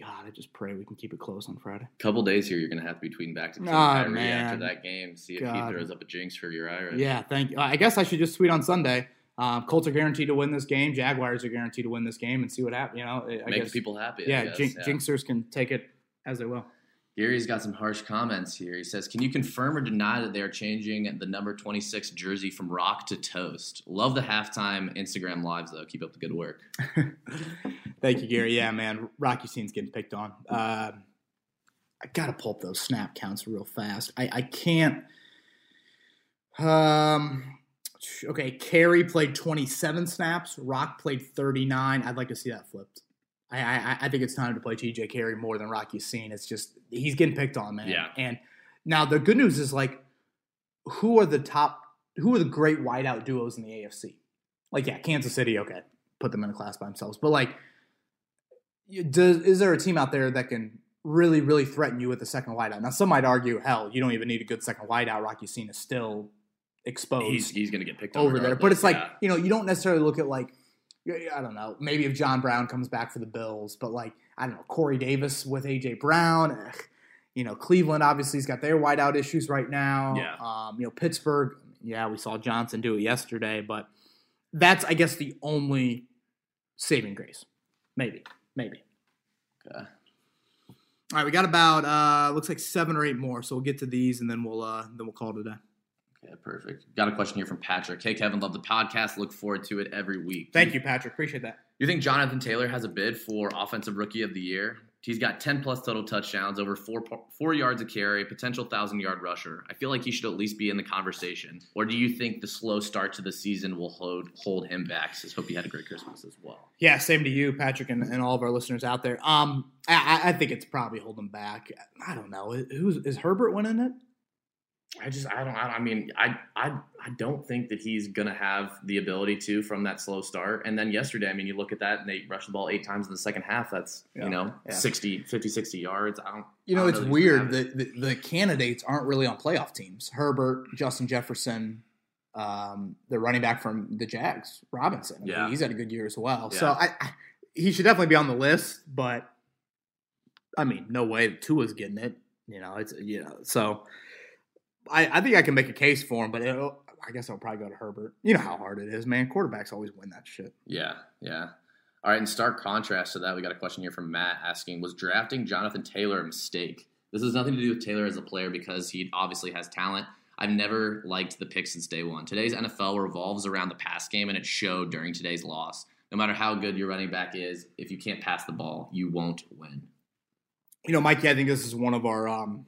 God, I just pray we can keep it close on Friday. Couple days here, you're gonna have to be tweeting back to King Oh, Kyrie man. after that game. See if God. he throws up a jinx for your Irish. Yeah, thank you. I guess I should just tweet on Sunday. Um, Colts are guaranteed to win this game. Jaguars are guaranteed to win this game, and see what happens. You know, I make guess, people happy. Yeah, guess, yeah. jinxers can take it as they will. Gary's got some harsh comments here. He says, "Can you confirm or deny that they are changing the number 26 jersey from rock to toast? Love the halftime Instagram lives though. Keep up the good work." [LAUGHS] Thank you, Gary. Yeah, man, Rock Ya-Sin's getting picked on. Uh, I gotta pull up those snap counts real fast. I, I can't. Um. Okay, Carrie played 27 snaps. Rock played 39. I'd like to see that flipped. I, I, I think it's time to play TJ Carrie more than Rock Ya-Sin. It's just he's getting picked on, man. Yeah. And now the good news is like, who are the top? Who are the great wideout duos in the AFC? Like, yeah, Kansas City. Okay, put them in a class by themselves. But like, does is there a team out there that can really, really threaten you with a second wideout? Now, some might argue, hell, you don't even need a good second wideout. Rock Ya-Sin is still exposed He's, he's gonna get picked over there. But it's like you know, you don't necessarily look at like I don't know, maybe if John Brown comes back for the Bills, but like I don't know, Corey Davis with AJ Brown. ugh. You know, Cleveland obviously has got their wideout issues right now. Yeah. Um, you know, Pittsburgh. Yeah, we saw Johnson do it yesterday, but that's I guess the only saving grace. Maybe, maybe. Okay. All right, we got about uh looks like seven or eight more, so we'll get to these and then we'll uh then we'll call it a day. Yeah, perfect. Got a question here from Patrick. Hey, Kevin, love the podcast. Look forward to it every week. Thank you, Patrick. Appreciate that. You think Jonathan Taylor has a bid for Offensive Rookie of the Year? He's got 10 plus total touchdowns, over four four yards a carry, potential thousand yard rusher. I feel like he should at least be in the conversation. Or do you think the slow start to the season will hold hold him back? Says hope you had a great Christmas as well. Yeah, same to you, Patrick, and, and all of our listeners out there. Um, I, I- I think it's probably holding back. I don't know. Who's is Herbert winning it? I just I don't I, I mean I I I don't think that he's gonna have the ability to from that slow start. And then yesterday, I mean, you look at that and they rushed the ball eight times in the second half. That's Yeah. you know Yeah. 60, 50, 60 yards. I don't. You know, it's don't know he's gonna weird that the, the candidates aren't really on playoff teams. Herbert, Justin Jefferson, um, the running back from the Jags, Robinson. I mean, Yeah. he's had a good year as well. Yeah. So I, I, he should definitely be on the list. But I mean, no way Tua's getting it. You know, it's you know. So I, I think I can make a case for him, but it'll, I guess I'll probably go to Herbert. You know how hard it is, man. Quarterbacks always win that shit. Yeah, yeah. All right, in stark contrast to that, we got a question here from Matt asking Was drafting Jonathan Taylor a mistake? This has nothing to do with Taylor as a player because he obviously has talent. I've never liked the pick since day one. Today's NFL revolves around the pass game, and it showed during today's loss. No matter how good your running back is, if you can't pass the ball, you won't win. You know, Mikey, I think this is one of our um,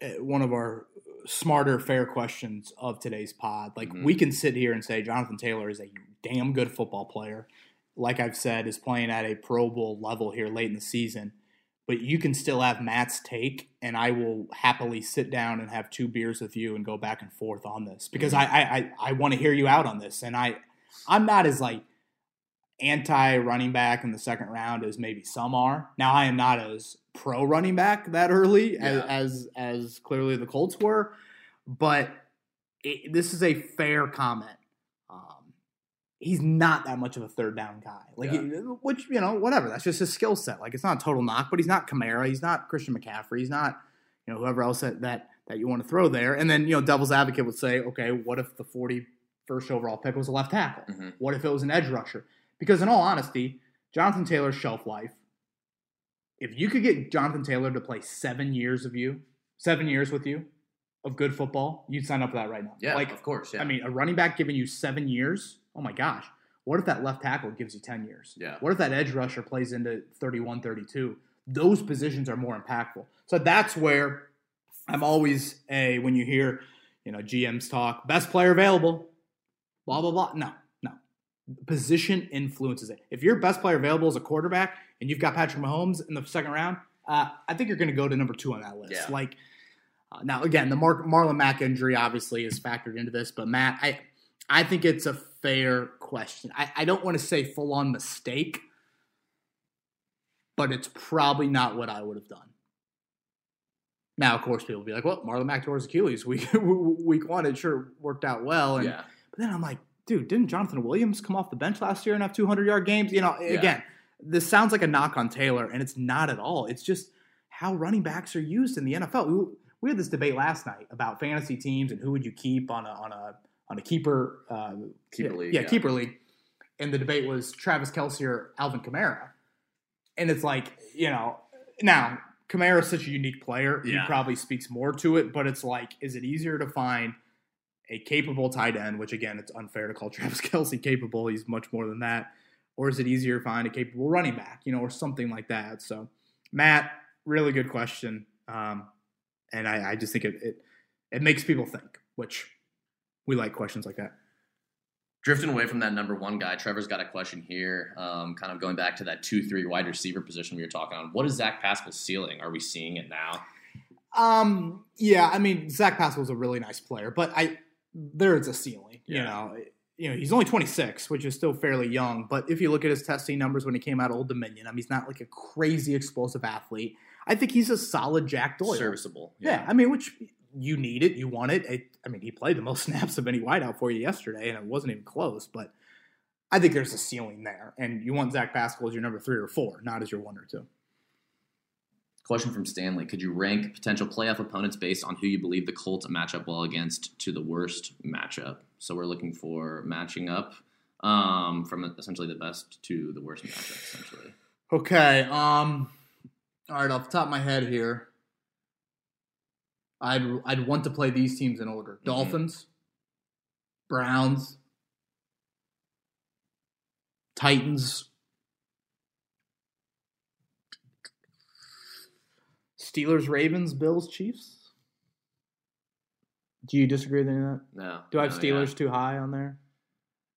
eh, one of our smarter, fair questions of today's pod. Like Mhm. we can sit here and say Jonathan Taylor is a damn good football player. Like I've said, is playing at a Pro Bowl level here late in the season. But you can still have Matt's take, and I will happily sit down and have two beers with you and go back and forth on this because I I, I, I want to hear you out on this, and I I'm not as like anti running back in the second round as maybe some are. Now I am not as pro running back that early as, Yeah. as as clearly the Colts were, but it, this is a fair comment. Um, he's not that much of a third down guy, like Yeah. he- which you know whatever. That's just his skill set. Like it's not a total knock, but he's not Kamara. He's not Christian McCaffrey. He's not you know whoever else that that, that you want to throw there. And then you know Devil's Advocate would say, okay, what if the forty first overall pick was a left tackle? Mhm. What if it was an edge rusher? Because in all honesty, Jonathan Taylor's shelf life. If you could get Jonathan Taylor to play seven years of you, seven years with you of good football, you'd sign up for that right now. Yeah, like of course. Yeah. I mean, a running back giving you seven years. Oh my gosh. What if that left tackle gives you 10 years? Yeah. What if that edge rusher plays into 31, 32? Those positions are more impactful. So that's where I'm always a, when you hear, you know, GMs talk, best player available, blah, blah, blah. No, no. Position influences it. If your best player available is a quarterback and you've got Patrick Mahomes in the second round, uh, I think you're going to go to number two on that list. Yeah. Like, uh, now again, the Mar- Marlon Mack injury obviously is factored into this, but Matt, I I think it's a fair question. I, I don't want to say full on mistake, but it's probably not what I would have done. Now, of course, people will be like, "Well, Marlon Mack tore his Achilles week [LAUGHS] week one. It sure worked out well." And yeah. but then I'm like, dude, didn't Jonathan Williams come off the bench last year and have 200 yard games? You know, Yeah. again, this sounds like a knock on Taylor, and it's not at all. It's just how running backs are used in the NFL. We, had this debate last night about fantasy teams and who would you keep on a on a on a keeper uh, Keeper yeah, league, yeah, yeah. keeper league. And the debate was Travis Kelce or Alvin Kamara, and it's like you know now. Kamara is such a unique player. He probably speaks more to it, but it's like, is it easier to find a capable tight end, which again, it's unfair to call [LAUGHS] Travis Kelce capable. He's much more than that. Or is it easier to find a capable running back, you know, or something like that? So, Matt, really good question. Um, and I, I just think it, it it makes people think, which we like questions like that. Drifting away from that number one guy, Trevor's got a question here. Um, kind of going back to that two three wide receiver position we were talking on. What is Zach Pascal's ceiling? Are we seeing it now? Um, yeah, I mean, Zach Pascal's a really nice player, but I there is a ceiling. You know, you know, he's only 26, which is still fairly young. But if you look at his testing numbers when he came out of Old Dominion, I mean, he's not like a crazy explosive athlete. I think he's a solid Jack Doyle. Serviceable. Yeah, I mean, which you need it, you want it. it. I mean, he played the most [LAUGHS] snaps of any wideout for you yesterday, and it wasn't even close. But I think there's a ceiling there, and you want Zach Pascal as your number three or four, not as your one or two. Question from Stanley: Could you rank potential playoff opponents based on who you believe the Colts match up well against to the worst matchup? So we're looking for matching up um, from essentially the best to the worst matchup. Essentially, Okay. Um. All right. Off the top of my head here, I'd I'd want to play these teams in order: Mhm. Dolphins, Browns, Titans, Steelers, Ravens, Bills, Chiefs. Do you disagree with any of that? no. Do I have no, yeah. Steelers too high on there?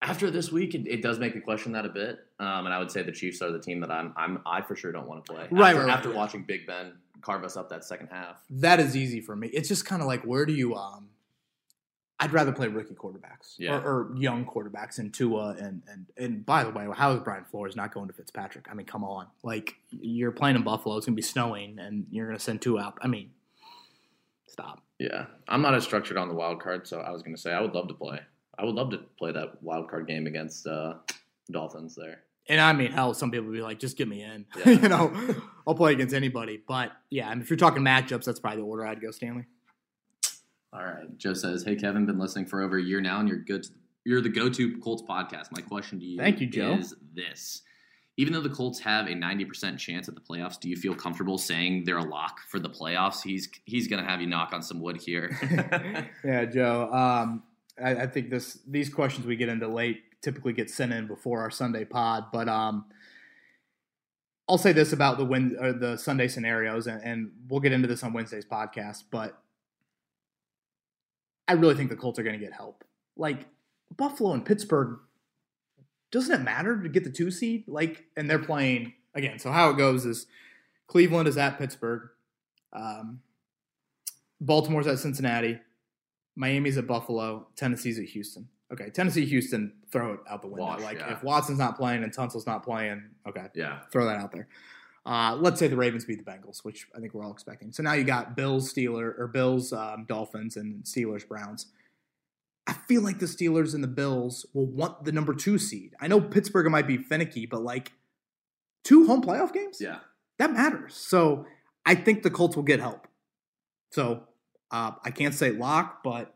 After this week, it, it does make me question that a bit, um, and I would say the Chiefs are the team that I'm, I'm I for sure don't want to play. Right, after, right, right, after yeah. watching Big Ben carve us up that second half. That is easy for me. It's just kind of like where do you um I'd rather play rookie quarterbacks Yeah. or, or young quarterbacks in Tua and and and by the way, how is Brian Flores not going to Fitzpatrick? I mean, come on. Like you're playing in Buffalo, it's gonna be snowing and you're gonna send Tua out. I mean, stop. Yeah, I'm not as structured on the wild card, so I was going to say I would love to play. I would love to play that wild card game against uh, Dolphins there. And I mean, hell, some people would be like, just get me in. Yeah. [LAUGHS] you know, I'll play against anybody. But yeah, I mean, if you're talking matchups, that's probably the order I'd go, Stanley. All right, Joe says, "Hey Kevin, been listening for over a year now, and you're good. To, you're the go-to Colts podcast. My question to you, Thank you, Joe. is this: even though the Colts have a 90% chance at the playoffs, do you feel comfortable saying they're a lock for the playoffs? He's he's going to have you knock on some wood here. [LAUGHS] yeah, Joe. Um, I, I, think this these questions we get into late typically get sent in before our Sunday pod, but um, I'll say this about the win or the Sunday scenarios, and, and we'll get into this on Wednesday's podcast. But I really think the Colts are going to get help. Like Buffalo and Pittsburgh doesn't it matter to get the two seed? Like, and they're playing again. So how it goes is Cleveland is at Pittsburgh, um, Baltimore's at Cincinnati, Miami's at Buffalo, Tennessee's at Houston. Okay, Tennessee, Houston, throw it out the window. Like yeah. if Watson's not playing and Tunsil's not playing, okay, yeah, throw that out there. Uh, let's say the Ravens beat the Bengals, which I think we're all expecting. So now you got Bills, Steelers, or Bills, um, Dolphins, and Steelers, Browns. I feel like the Steelers and the Bills will want the number two seed. I know Pittsburgh might be finicky, but like two home playoff games? Yeah. That matters. So I think the Colts will get help. So uh, I can't say lock, but,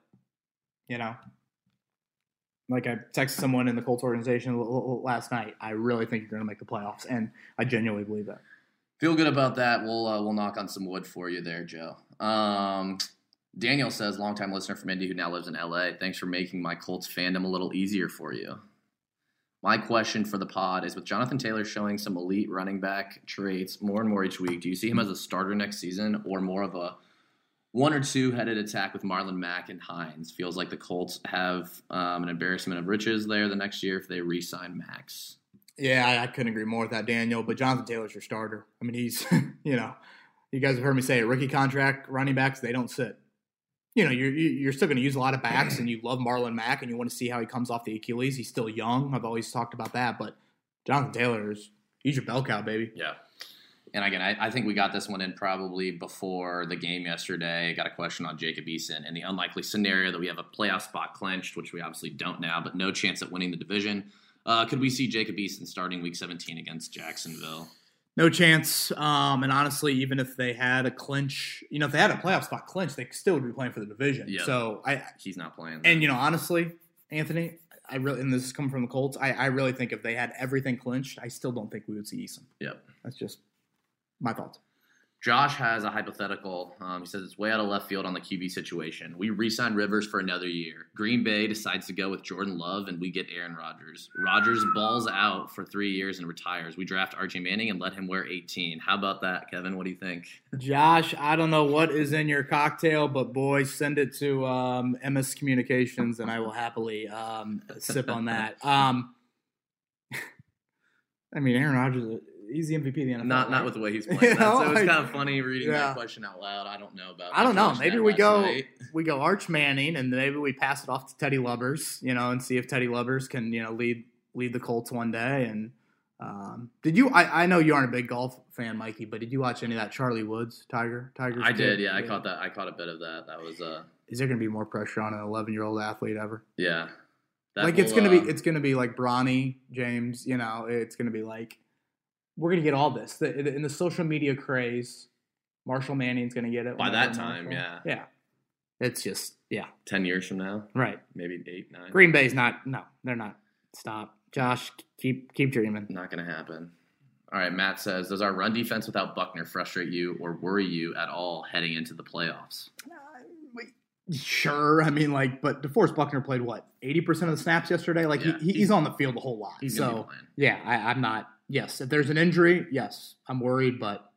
you know, like I texted someone in the Colts organization last night. I really think you're going to make the playoffs, and I genuinely believe that. Feel good about that. We'll uh, we'll knock on some wood for you there, Joe. Um, Daniel says, longtime listener from Indy who now lives in LA. Thanks for making my Colts fandom a little easier for you. My question for the pod is with Jonathan Taylor showing some elite running back traits more and more each week, do you see him as a starter next season or more of a one or two headed attack with Marlon Mack and Hines? Feels like the Colts have um, an embarrassment of riches there the next year if they re sign Max. Yeah, I, I couldn't agree more with that, Daniel. But Jonathan Taylor's your starter. I mean, he's, [LAUGHS] you know, you guys have heard me say it, rookie contract running backs, they don't sit you know, you're you're still going to use a lot of backs, and you love Marlon Mack, and you want to see how he comes off the Achilles. He's still young. I've always talked about that, but Jonathan Taylor is he's your bell cow, baby. Yeah. And again, I, I, think we got this one in probably before the game yesterday. I Got a question on Jacob Eason and the unlikely scenario that we have a playoff spot clinched, which we obviously don't now, but no chance at winning the division. Uh, could we see Jacob Eason starting Week 17 against Jacksonville? No chance. Um, and honestly, even if they had a clinch, you know, if they had a playoff spot clinch, they still would be playing for the division. Yeah. So I, he's not playing. And you know, honestly, Anthony, I really, and this is coming from the Colts. I, I really think if they had everything clinched, I still don't think we would see Eason. Yep. That's just my thoughts. Josh has a hypothetical. Um, he says it's way out of left field on the QB situation. We re-sign Rivers for another year. Green Bay decides to go with Jordan Love, and we get Aaron Rodgers. Rodgers balls out for three years and retires. We draft Archie Manning and let him wear 18. How about that, Kevin? What do you think? Josh, I don't know what is in your cocktail, but boy, send it to um, MS Communications, and I will happily um, sip on that. [LAUGHS] Um, [LAUGHS] I mean, Aaron Rodgers he's the MVP of the NFL. Not right? not with the way he's [LAUGHS] playing. You know, so it's kind of funny reading yeah. that question out loud. I don't know about. I don't know. Maybe we go night. [LAUGHS] we go Arch Manning, and maybe we pass it off to Teddy Lubbers, you know, and see if Teddy Lubbers can you know lead lead the Colts one day. And um, did you? I, I know you aren't a big golf fan, Mikey, but did you watch any of that Charlie Woods Tiger Tiger? I did. Yeah, I caught that. I caught a bit of that. That was. Uh, Is there going to be more pressure on an 11 year old athlete ever? Yeah. like will, it's gonna uh, be, it's gonna be like Bronny James. You know, it's gonna be like we're gonna get all this. The, in the social media craze, Marshall Manning's gonna get it by that time. Marshall. Yeah, yeah. It's just yeah. Ten years from now, right? Maybe eight, nine. Green Bay's not. No, they're not. Stop, Josh. Keep keep dreaming. Not gonna happen. All right, Matt says, does our run defense without Buckner frustrate you or worry you at all heading into the playoffs? Uh, sure. I mean, like, but DeForest Buckner played what eighty percent of the snaps yesterday. Like, yeah, he, he's, he's, on the field a whole lot. so yeah, I, I'm not yes, if there's an injury, yes, I'm worried, but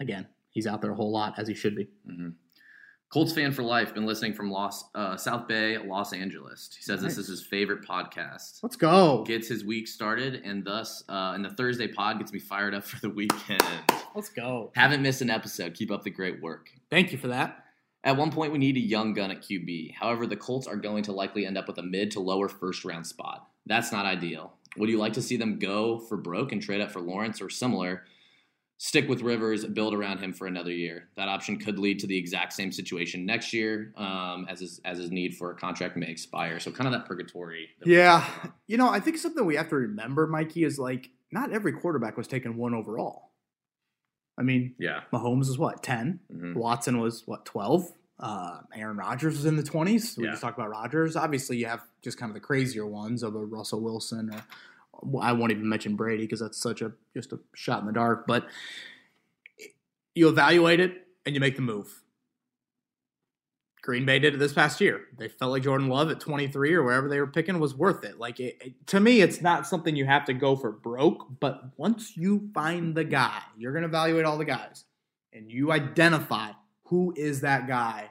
again, he's out there a whole lot as he should be. Mm-hmm. Colts fan for life. Been listening from Los uh, South Bay, Los Angeles. He says nice. this is his favorite podcast. Let's go. Gets his week started, and thus, uh, and the Thursday pod gets me fired up [LAUGHS] for the weekend. Let's go. Haven't missed an episode. Keep up the great work. Thank you for that. At one point, we need a young gun at QB. However, the Colts are going to likely end up with a mid to lower first round spot. That's not ideal. Would you like to see them go for broke and trade up for Lawrence or similar? Stick with Rivers, build around him for another year. That option could lead to the exact same situation next year, um, as his as his need for a contract may expire. So kind of that purgatory. That yeah, you know, I think something we have to remember, Mikey, is like not every quarterback was taken one overall. I mean, yeah, Mahomes was what 10 mm-hmm. Watson was what twelve. Uh, Aaron Rodgers was in the 20s. We yeah. just talked about Rodgers. Obviously, you have just kind of the crazier ones of a Russell Wilson or I won't even mention Brady because that's such a just a shot in the dark. But you evaluate it and you make the move. Green Bay did it this past year. They felt like Jordan Love at 23 or wherever they were picking was worth it. Like it, it, to me, it's not something you have to go for broke. But once you find the guy, you're going to evaluate all the guys, and you identify who is that guy.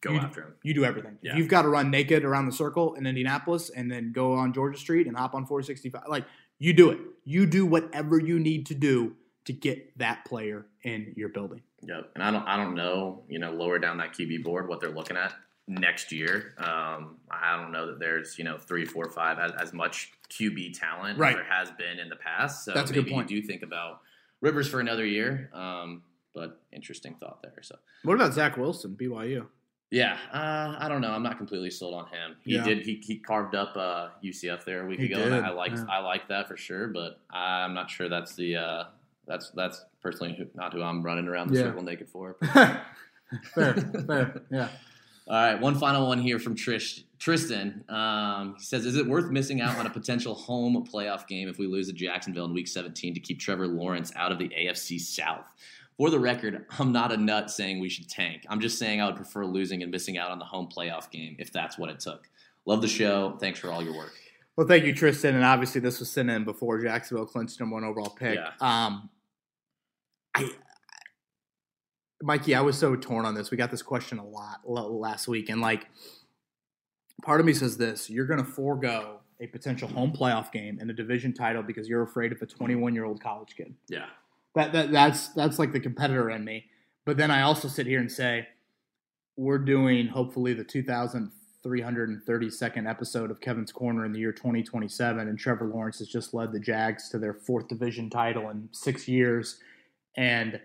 Go you, after him. You do everything. Yeah. You've got to run naked around the circle in Indianapolis and then go on Georgia Street and hop on 465, like you do it. You do whatever you need to do to get that player in your building. Yep. And I don't I don't know, you know, lower down that QB board what they're looking at next year. Um, I don't know that there's, you know, three, four, five as, as much QB talent Right. as there has been in the past. So That's a good maybe point. you do think about Rivers for another year. Um, but interesting thought there. So What about Zach Wilson, BYU? yeah, uh, I don't know. I'm not completely sold on him. He Yeah. did. He, he carved up uh, UCF there a week He ago, did, and I like yeah. I liked that for sure. But I'm not sure that's the uh, that's that's personally who, not who I'm running around the Yeah. circle naked for. [LAUGHS] fair, fair, yeah. All right, one final one here from Trish Tristan. Um, he says, "Is it worth missing out on a potential home playoff game if we lose to Jacksonville in Week 17 to keep Trevor Lawrence out of the AFC South?" For the record, I'm not a nut saying we should tank. I'm just saying I would prefer losing and missing out on the home playoff game if that's what it took. Love the show. Thanks for all your work. Well, thank you, Tristan. And obviously, this was sent in before Jacksonville clinched number one overall pick. Yeah. Um, I, Mikey, I was so torn on this. We got this question a lot last week, and like, part of me says this: you're going to forego a potential home playoff game and a division title because you're afraid of a 21 year old college kid. Yeah, That, that that's that's like the competitor in me. But then I also sit here and say, we're doing hopefully the 2,332nd episode of Kevin's Corner in the year 2027, and Trevor Lawrence has just led the Jags to their fourth division title in six years, and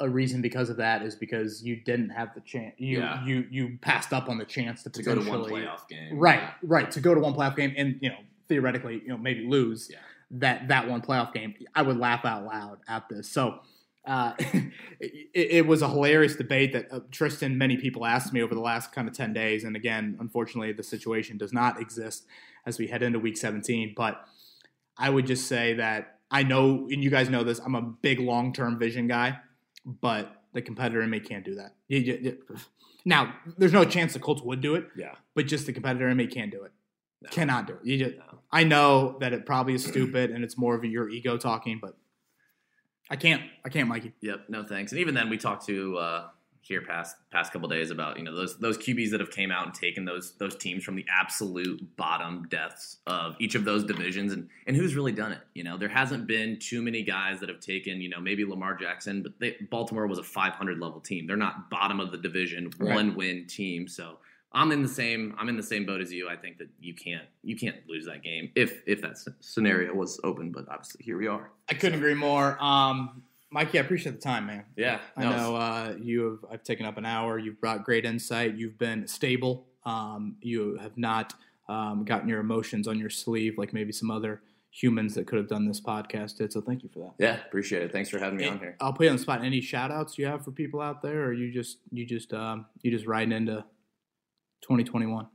a reason because of that is because you didn't have the chance. You Yeah. you you passed up on the chance to to go to one playoff game. Right, right. To go to one playoff game and you know theoretically you know maybe lose Yeah. That that one playoff game, I would laugh out loud at this. So uh, [LAUGHS] it, it was a hilarious debate that uh, Tristan many people asked me over the last kind of ten days, and again, unfortunately, the situation does not exist as we head into Week 17. But I would just say that I know, and you guys know this, I'm a big long term vision guy, but the competitor in me can't do that. You- you- you- now, there's no chance the Colts would do it Yeah. but just the competitor in me can't do it. No. Cannot do it. You just, No. I know that it probably is stupid and it's more of your ego talking, but I can't. I can't, Mikey. Yep, no thanks. And even then, we talked to uh, here past past couple days about you know those those QBs that have came out and taken those those teams from the absolute bottom depths of each of those divisions, and and who's really done it. You know, there hasn't been too many guys that have taken you know maybe Lamar Jackson, but they, Baltimore was a 500 level team. They're not bottom of the division, Right. one win team. So. I'm in the same. I'm in the same boat as you. I think that you can't. You can't lose that game if if that scenario was open. But obviously, here we are. I couldn't agree more. Um, Mikey, I appreciate the time, man. Yeah, I know uh, you have. I've taken up an hour. You've brought great insight. You've been stable. Um, you have not um, gotten your emotions on your sleeve like maybe some other humans that could have done this podcast did. So thank you for that. Yeah, appreciate it. Thanks for having me on here. I'll put you on the spot. Any shout outs you have for people out there, or you just you just um, you just riding into 2021?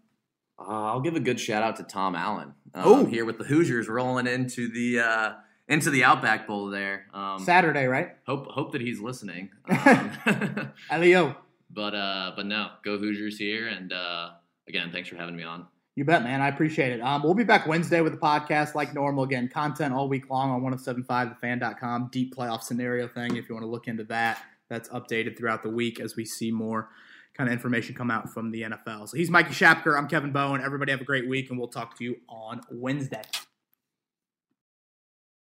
Uh, I'll give a good shout out to Tom Allen. Um, Oh. here with the Hoosiers rolling into the uh, into the Outback Bowl there. Um, Saturday, right? hope hope that he's listening. [LAUGHS] Um, [LAUGHS] Elio, but uh, but no, go Hoosiers here. And uh, again, thanks for having me on. you bet, man. I appreciate it. Um, we'll be back Wednesday with the podcast like normal. Again, content all week long on 1075thefan.com. Deep playoff scenario thing if you want to look into that. That's updated throughout the week as we see more kind of information come out from the NFL. So he's Mikey Shapker. I'm Kevin Bowen. Everybody have a great week, and we'll talk to you on Wednesday.